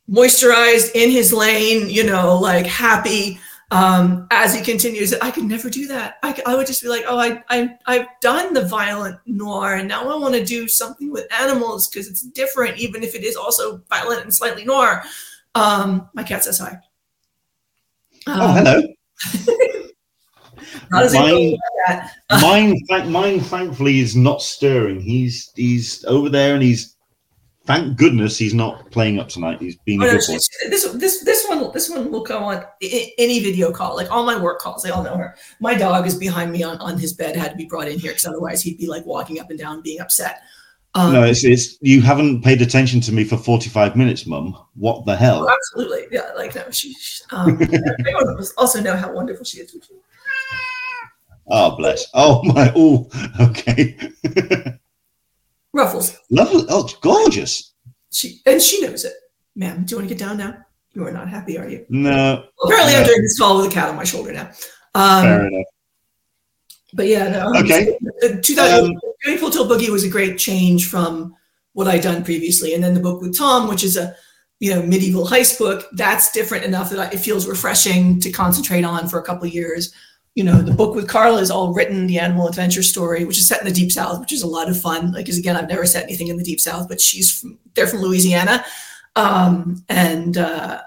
moisturized in his lane, you know, like happy um, as he continues, I could never do that. I, I would just be like, oh, I, I, I've done the violent noir, and now I want to do something with animals because it's different, even if it is also violent and slightly noir. Um, my cat says hi. Um, oh, hello. mine, mine, mine, thankfully, is not stirring. He's he's over there and he's thank goodness he's not playing up tonight. He's been oh, no, this this this one this one will go on any video call, like all my work calls. They all know her. My dog is behind me on, on his bed. Had to be brought in here because otherwise he'd be like walking up and down, being upset. Um, no, it's, it's you haven't paid attention to me for forty five minutes, Mum. What the hell? Oh, absolutely, yeah. Like no, she. Um, also know how wonderful she is. Oh bless. Oh my. Oh, okay. Ruffles. Lovely. Oh, it's gorgeous. She and she knows it. Ma'am, do you want to get down now? You are not happy, are you? No. Well, apparently, no. I'm doing this call with a cat on my shoulder now. Um, Fair enough. But yeah, no. Okay. 2000, um, Tilt Boogie was a great change from what I'd done previously, and then the book with Tom, which is a you know medieval heist book, that's different enough that it feels refreshing to concentrate on for a couple years you know, the book with Carla is all written, the animal adventure story, which is set in the deep south, which is a lot of fun. Like, because again, I've never set anything in the deep south, but she's from, they're from Louisiana. Um, and, uh,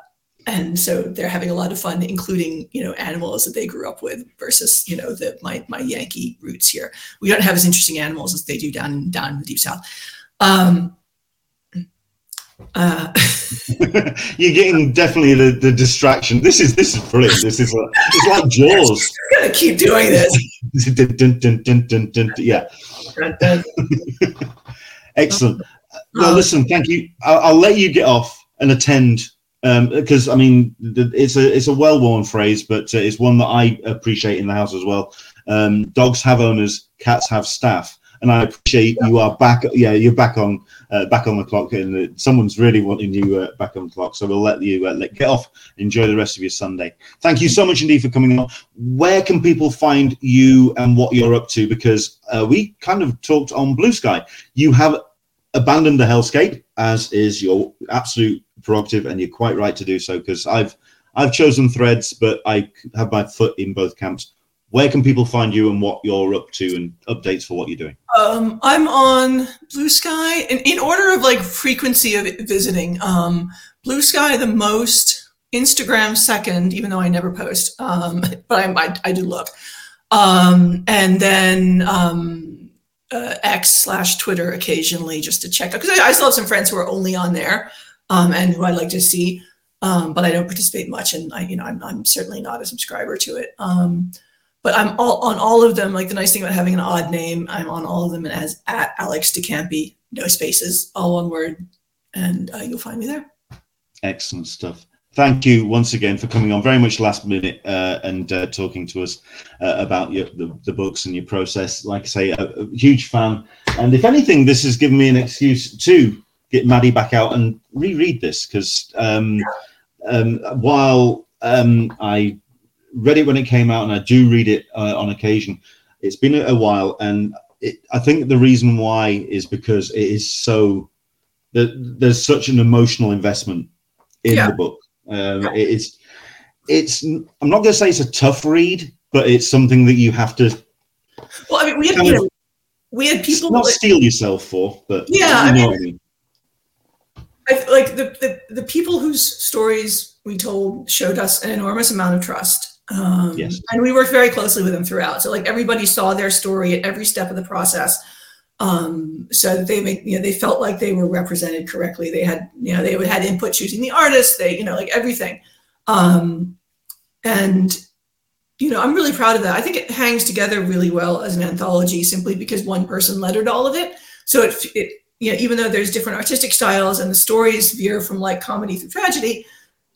and so they're having a lot of fun, including, you know, animals that they grew up with versus, you know, the, my, my Yankee roots here. We don't have as interesting animals as they do down, down in the deep south. Um, Uh, You're getting definitely the, the distraction. This is this is brilliant. This is like, it's like Jaws. I'm gonna keep doing this. Dun, dun, dun, yeah, excellent. Well, Um, listen, thank you. I'll, I'll let you get off and attend because I mean it's a it's a well worn phrase, but uh, it's one that I appreciate in the house as well. Um, dogs have owners, cats have staff, and I appreciate you are back. Yeah, you're back on uh, back on the clock, and uh, someone's really wanting you uh, back on the clock. So we'll let you uh, let get off. Enjoy the rest of your Sunday. Thank you so much indeed for coming on. Where can people find you and what you're up to? Because uh, we kind of talked on Bluesky. You have abandoned the hellscape, as is your absolute prerogative, and you're quite right to do so. Because I've I've chosen Threads, but I have my foot in both camps. Where can people find you and what you're up to, and updates for what you're doing? Um, I'm on Bluesky in, in order of like frequency of visiting. Um, Bluesky the most, Instagram second, even though I never post, um, but I, I, I do look. Um, and then um, uh, X slash Twitter occasionally just to check out because I, I still have some friends who are only on there um, and who I like to see, but I don't participate much, and I, you know, I'm, I'm certainly not a subscriber to it. But I'm all on all of them. Like the nice thing about having an odd name, I'm on all of them and as at Alex DeCampi, no spaces, all one word, and uh, you'll find me there. Excellent stuff. Thank you once again for coming on very much last minute uh, and uh, talking to us uh, about your, the, the books and your process. Like I say, a, a huge fan. And if anything, this has given me an excuse to get Madi back out and reread this because um, um, while um, I read it when it came out and I do read it uh, on occasion, it's been a while. And it, I think the reason why is because it is so, that there's such an emotional investment in Yeah. the book. Um, it is, it's. I'm not going to say it's a tough read, but it's something that you have to Well, I mean, we had you know, we had people not like, steal yourself for, but Yeah, you I mean- I mean. I, like the, the the people whose stories we told showed us an enormous amount of trust. Um, Yes. and we worked very closely with them throughout. So like everybody saw their story at every step of the process. Um, so they make you know they felt like they were represented correctly. They had you know they would had input choosing the artist. They you know like everything. Um, and you know I'm really proud of that. I think it hangs together really well as an anthology simply because one person lettered all of it. So it, it you know, even though there's different artistic styles and the stories veer from like comedy through tragedy,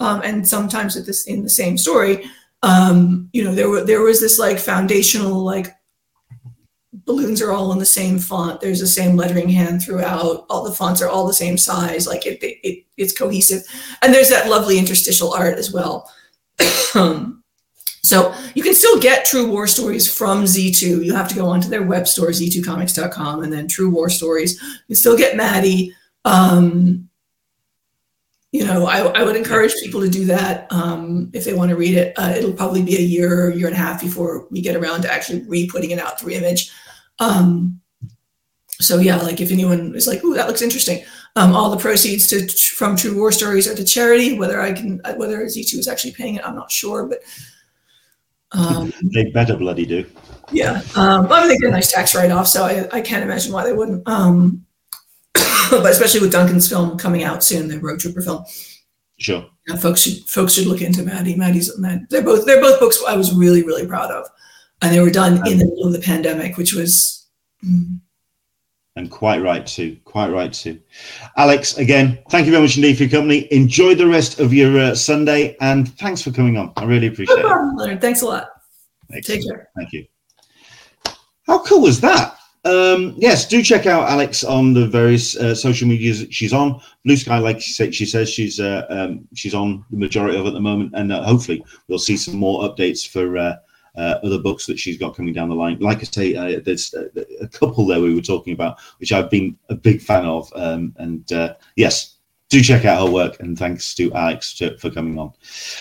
um, and sometimes at this in the same story, um, you know, there were there was this like foundational like balloons are all in the same font. There's the same lettering hand throughout. All the fonts are all the same size. Like it, it, it it's cohesive, and there's that lovely interstitial art as well. Um, so you can still get True War Stories from Z2. You have to go onto their web store, z2comics.com, and then True War Stories. You can still get Madi. Um, you know, I, I would encourage people to do that um, if they want to read it. Uh, it'll probably be a year year and a half before we get around to actually re-putting it out through Image. Um, so yeah, like if anyone is like, "Ooh, that looks interesting," um, all the proceeds to from True War Stories are to charity. Whether I can, whether Z2 is actually paying it, I'm not sure, but um, They better bloody do. yeah, um, but I mean, they get a nice tax write-off, so I, I can't imagine why they wouldn't. Um, but especially with Duncan's film coming out soon, the Rogue Trooper film, Sure. yeah, folks should folks should look into Madi. Madi's Mad, they're both they're both books I was really really proud of, and they were done in the middle of the pandemic, which was mm, And quite right too. Quite right too. Alex, again, thank you very much indeed for your company. Enjoy the rest of your uh, Sunday, and thanks for coming on. I really appreciate no it. Leonard. Thanks a lot. Excellent. Take care. Thank you. How cool was that? Um, yes, do check out Alex on the various uh, social medias she's on. Bluesky, like she, said, she says, she's uh, um, she's on the majority of it at the moment, and uh, hopefully we'll see some more updates for uh, uh, other books that she's got coming down the line. Like I say, uh, there's a, couple there we were talking about, which I've been a big fan of, um, and yes, do check out her work. And thanks to Alex to, for coming on.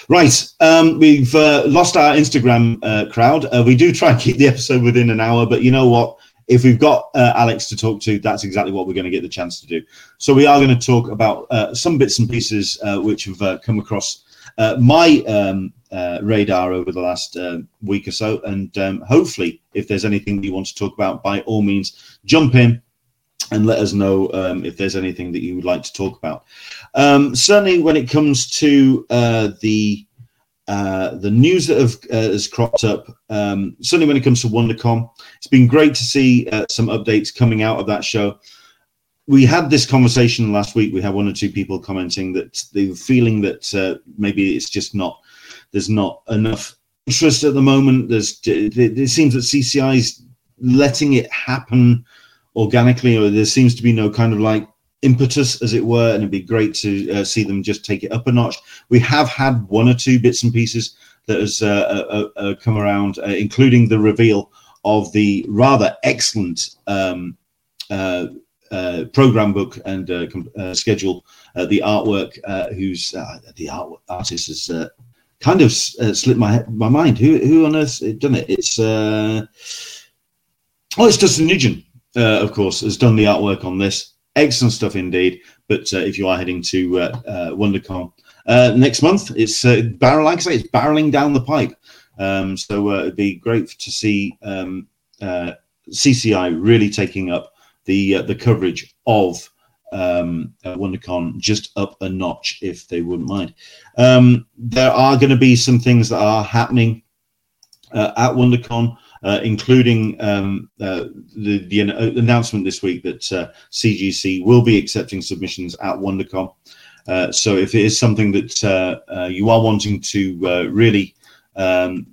Right, um, we've uh, lost our Instagram uh, crowd. Uh, we do try and keep the episode within an hour, but you know what? If we've got uh, Alex to talk to, that's exactly what we're going to get the chance to do. So we are going to talk about uh, some bits and pieces uh, which have uh, come across uh, my um, uh, radar over the last week or so, and um, hopefully, if there's anything you want to talk about, by all means, jump in. and let us know um, if there's anything that you would like to talk about. Um, certainly, when it comes to the uh, the news that have, uh, has cropped up, um, certainly when it comes to WonderCon, it's been great to see uh, some updates coming out of that show. We had this conversation last week. We had one or two people commenting that they were feeling that uh, maybe it's just not there's not enough interest at the moment. There's it, it seems that CCI is letting it happen organically, or there seems to be no kind of like impetus, as it were, and it'd be great to uh, see them just take it up a notch. We have had one or two bits and pieces that has uh, uh, uh, uh come around, uh, including the reveal of the rather excellent um, program book and schedule. the artwork, who's the art artist is kind of slipped my my mind. Who who on earth done it? It's oh, it's Dustin Nguyen, of course, has done the artwork on this excellent stuff indeed. But uh, if you are heading to uh, uh, WonderCon uh, next month, it's uh, barrel, like I say, it's barreling down the pipe. Um, so uh, it'd be great to see um, CCI really taking up the the coverage of um, WonderCon just up a notch, if they wouldn't mind. Um, there are going to be some things that are happening at WonderCon uh, including um, uh, the, the, announcement this week that uh, CGC will be accepting submissions at WonderCon. Uh, so if it is something that uh, uh, you are wanting to really um,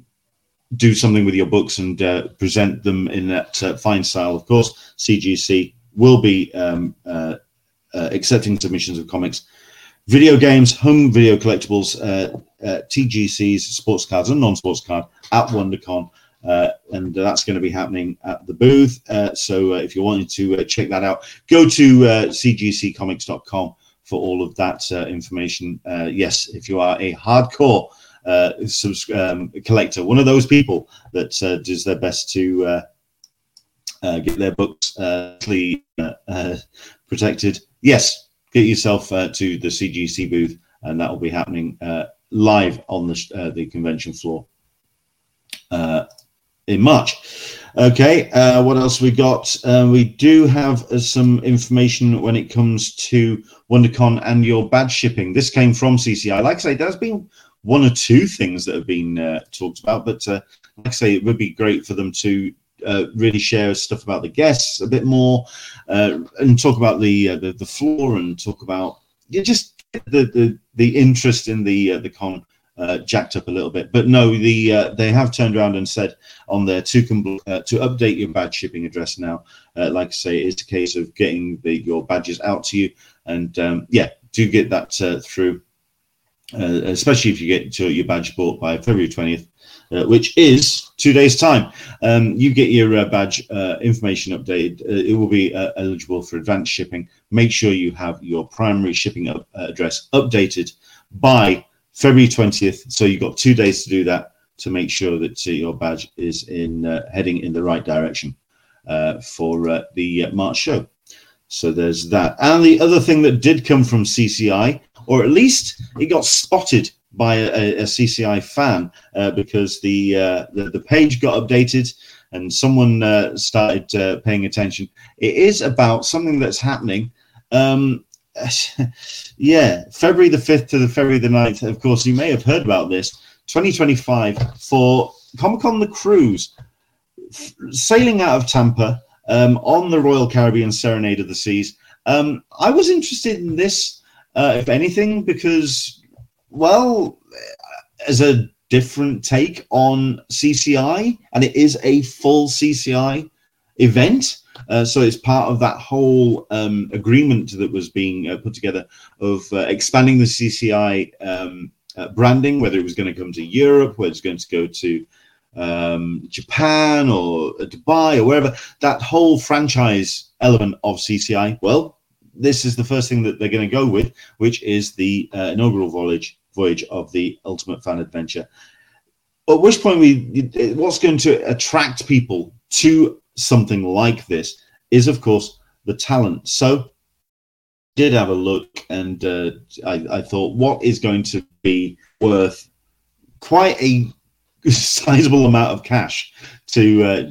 do something with your books and present them in that fine style, of course, CGC will be um, accepting submissions of comics video games, home video collectibles, uh, uh, TGCs, sports cards, and non-sports card at WonderCon. Uh, and that's going to be happening at the booth. Uh, so uh, if you're wanting to uh, check that out, go to uh, cgccomics.com for all of that uh, information. yes, if you are a hardcore subs- um, collector, one of those people that does their best to get their books clean, protected, yes, get yourself to the CGC booth, and that will be happening live on the, the convention floor. In March. Okay, uh, what else we got? Uh, we do have uh, some information when it comes to WonderCon and your badge shipping. This came from CCI. Like I say, there's been one or two things that have been uh, talked about, but uh, like I say, it would be great for them to uh, really share stuff about the guests a bit more and talk about the, the, the floor and talk about yeah, just the, the the interest in the the con uh, jacked up a little bit. But no, the uh, they have turned around and said on there to uh, to update your badge shipping address now. Uh, like I say, it's a case of getting the, your badges out to you, and um, yeah, do get that uh, through. Uh, especially if you get to your badge bought by February twentieth, which is two days' time. Um, you get your badge information updated. it will be eligible for advanced shipping. Make sure you have your primary shipping up, address updated by February 20th. So you've got two days to do that to make sure that uh, your badge is in uh, heading in the right direction uh, for uh, the uh, March show. So there's that. And the other thing that did come from CCI, or at least it got spotted by a, a CCI fan uh, because the, the, the page got updated and someone started paying attention. It is about something that's happening. Um, yeah, February the 5th to the February the 9th. Of course, you may have heard about this. 2025 for Comic Con the Cruise, f- sailing out of Tampa um, on the Royal Caribbean Serenade of the Seas. Um, I was interested in this, uh, if anything, because, well, as a different take on CCI, and it is a full CCI event. Uh, so it's part of that whole um, agreement that was being uh, put together of uh, expanding the CCI um, uh, branding, whether it was going to come to Europe, whether it's going to go to um, Japan or Dubai or wherever. That whole franchise element of CCI. Well, this is the first thing that they're going to go with, which is the uh, inaugural voyage voyage of the Ultimate Fan Adventure. At which point, we what's going to attract people to something like this is, of course, the talent. So, did have a look, and uh, I, I thought, what is going to be worth quite a sizable amount of cash to, uh,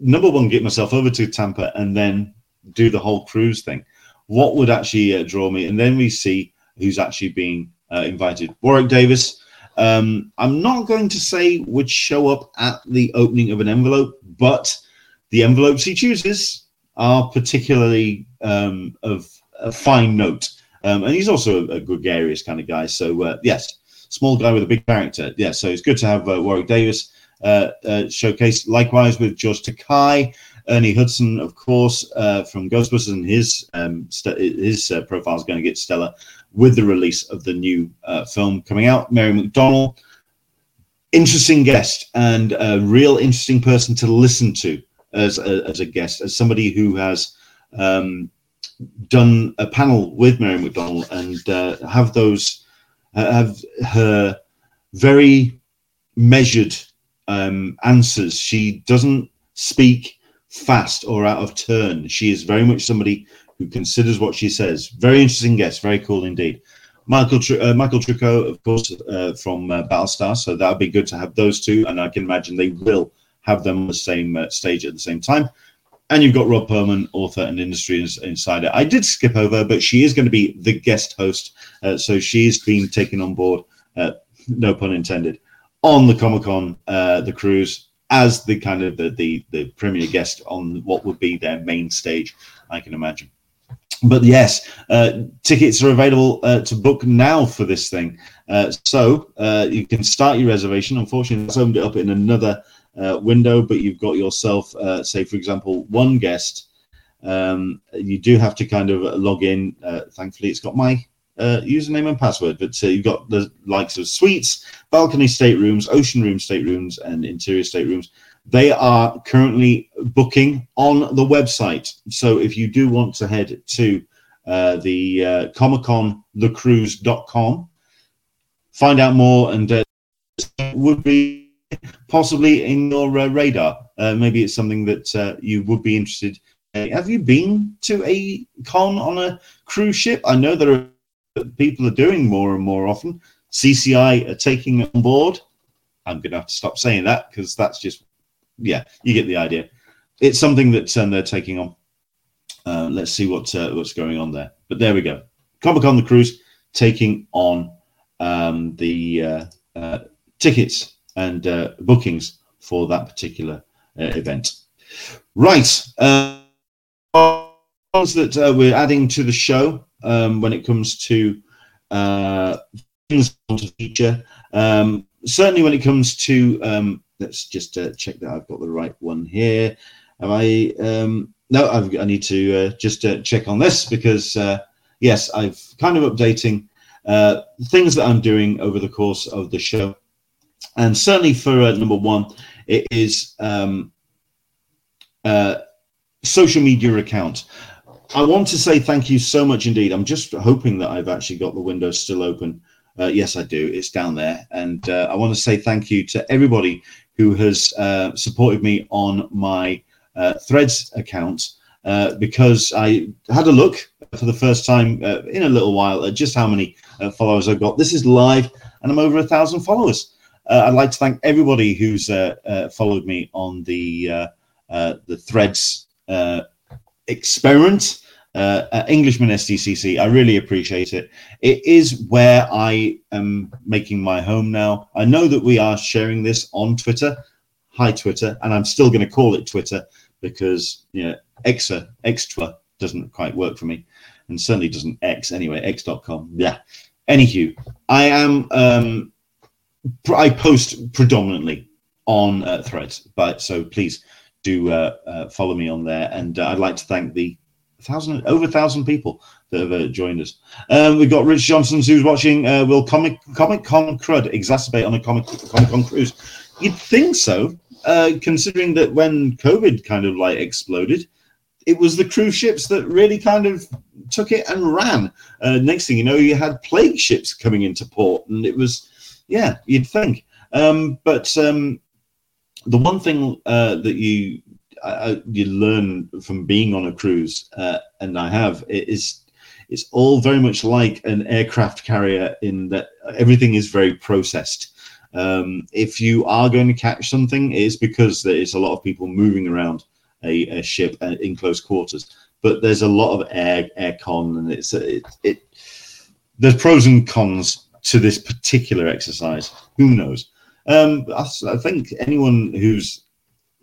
number one get myself over to Tampa and then do the whole cruise thing. What would actually uh, draw me? And then we see who's actually being uh, invited. Warwick Davis. Um, I'm not going to say would show up at the opening of an envelope, but the envelopes he chooses are particularly um, of a fine note. Um, and he's also a, a, gregarious kind of guy. So, uh, yes, small guy with a big character. Yeah, so it's good to have uh, Warwick Davis uh, uh showcased. Likewise with George Takei, Ernie Hudson, of course, uh, from Ghostbusters, and his um, st- his uh, profile is going to get stellar with the release of the new film coming out. Mary McDonnell, interesting guest and a real interesting person to listen to as a, as a guest, as somebody who has um, done a panel with Mary McDonnell and uh, have those uh, have her very measured um, answers. She doesn't speak fast or out of turn. She is very much somebody who considers what she says. Very interesting guest. Very cool indeed. Michael uh, Michael Trucco, of course, uh, from uh, Battlestar. So that would be good to have those two, and I can imagine they will have them on the same uh, stage at the same time. And you've got Rob Perlman, author and industry insider. I did skip over, but she is going to be the guest host. Uh, so she's been taken on board, uh, no pun intended, on the Comic Con, uh, the cruise, as the kind of the, the, the premier guest on what would be their main stage, I can imagine. But yes, uh, tickets are available uh, to book now for this thing. So you can start your reservation. Unfortunately, it's opened it up in another uh, window, but you've got yourself, uh, say, for example, one guest. Um, you do have to kind of log in. Uh, thankfully, it's got my uh, username and password, but uh, you've got the likes of suites, balcony staterooms, ocean room staterooms, and interior staterooms. They are currently booking on the website. So if you do want to head to uh, the uh, Comic Con thecruise.com, find out more, and would be possibly in your uh, radar. Uh, maybe it's something that uh, you would be interested. In. Have you been to a con on a cruise ship? I know there are people are doing more and more often. CCI are taking on board. I'm going to have to stop saying that because that's just, yeah, you get the idea. It's something that um, they're taking on. Uh, let's see what uh, what's going on there. But there we go. Comic Con the cruise taking on um, the uh, tickets and uh, bookings for that particular uh, event. Right. Uh, that uh, we're adding to the show um, when it comes to uh, things to feature. Um, certainly, when it comes to um, let's just check that I've got the right one here. Have I? Um, no, I've, i need to uh, just uh, check on this because uh, yes, I've kind of updating things that I'm doing over the course of the show. And certainly for uh, number one, it is um, uh, social media account. I want to say thank you so much indeed. I'm just hoping that I've actually got the window still open. Uh, yes, I do. It's down there. And uh, I want to say thank you to everybody who has uh, supported me on my uh, Threads account uh, because I had a look for the first time uh, in a little while at just how many followers I've got. This is live and I'm over a thousand followers. Uh, I'd like to thank everybody who's uh, uh, followed me on the uh, the Threads experiment. Englishman SDCC, I really appreciate it. It is where I am making my home now. I know that we are sharing this on Twitter. Hi, Twitter, and I'm still going to call it Twitter because you know Exa Extra doesn't quite work for me, and certainly doesn't X anyway. X.com. Yeah. Anywho, I am um, I post predominantly on uh, Threads, but so please do uh, uh, follow me on there. And uh, I'd like to thank the thousand over a thousand people that have uh, joined us. Um, we've got Rich Johnston who's watching. Uh, will Comic Comic Con crud exacerbate on a Comic Comic Con cruise? You'd think so, considering that when COVID kind of like exploded, it was the cruise ships that really kind of took it and ran. next thing you know, you had plague ships coming into port, and it was yeah, you'd think. Um, but um, the one thing uh, that you uh, you learn from being on a cruise, uh, and I have, is it's all very much like an aircraft carrier in that everything is very processed. Um, if you are going to catch something, it's because there is a lot of people moving around a, a ship uh, in close quarters. but there's a lot of air air con, and it's it, it there's pros and cons to this particular exercise. Who knows? Um, I, I think anyone who's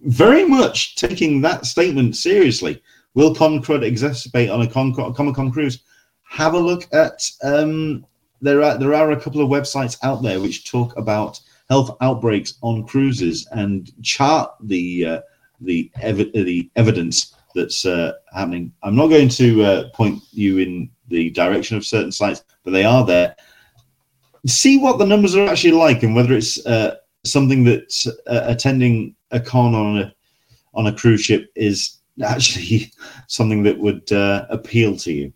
very much taking that statement seriously. Will con exacerbate on a Comic Con cruise? Have a look at um, there are there are a couple of websites out there which talk about health outbreaks on cruises and chart the uh, the ev- the evidence that's uh, happening. I'm not going to uh, point you in the direction of certain sites, but they are there. See what the numbers are actually like and whether it's uh, something that uh, attending a con on a on a cruise ship is actually something that would uh, appeal to you.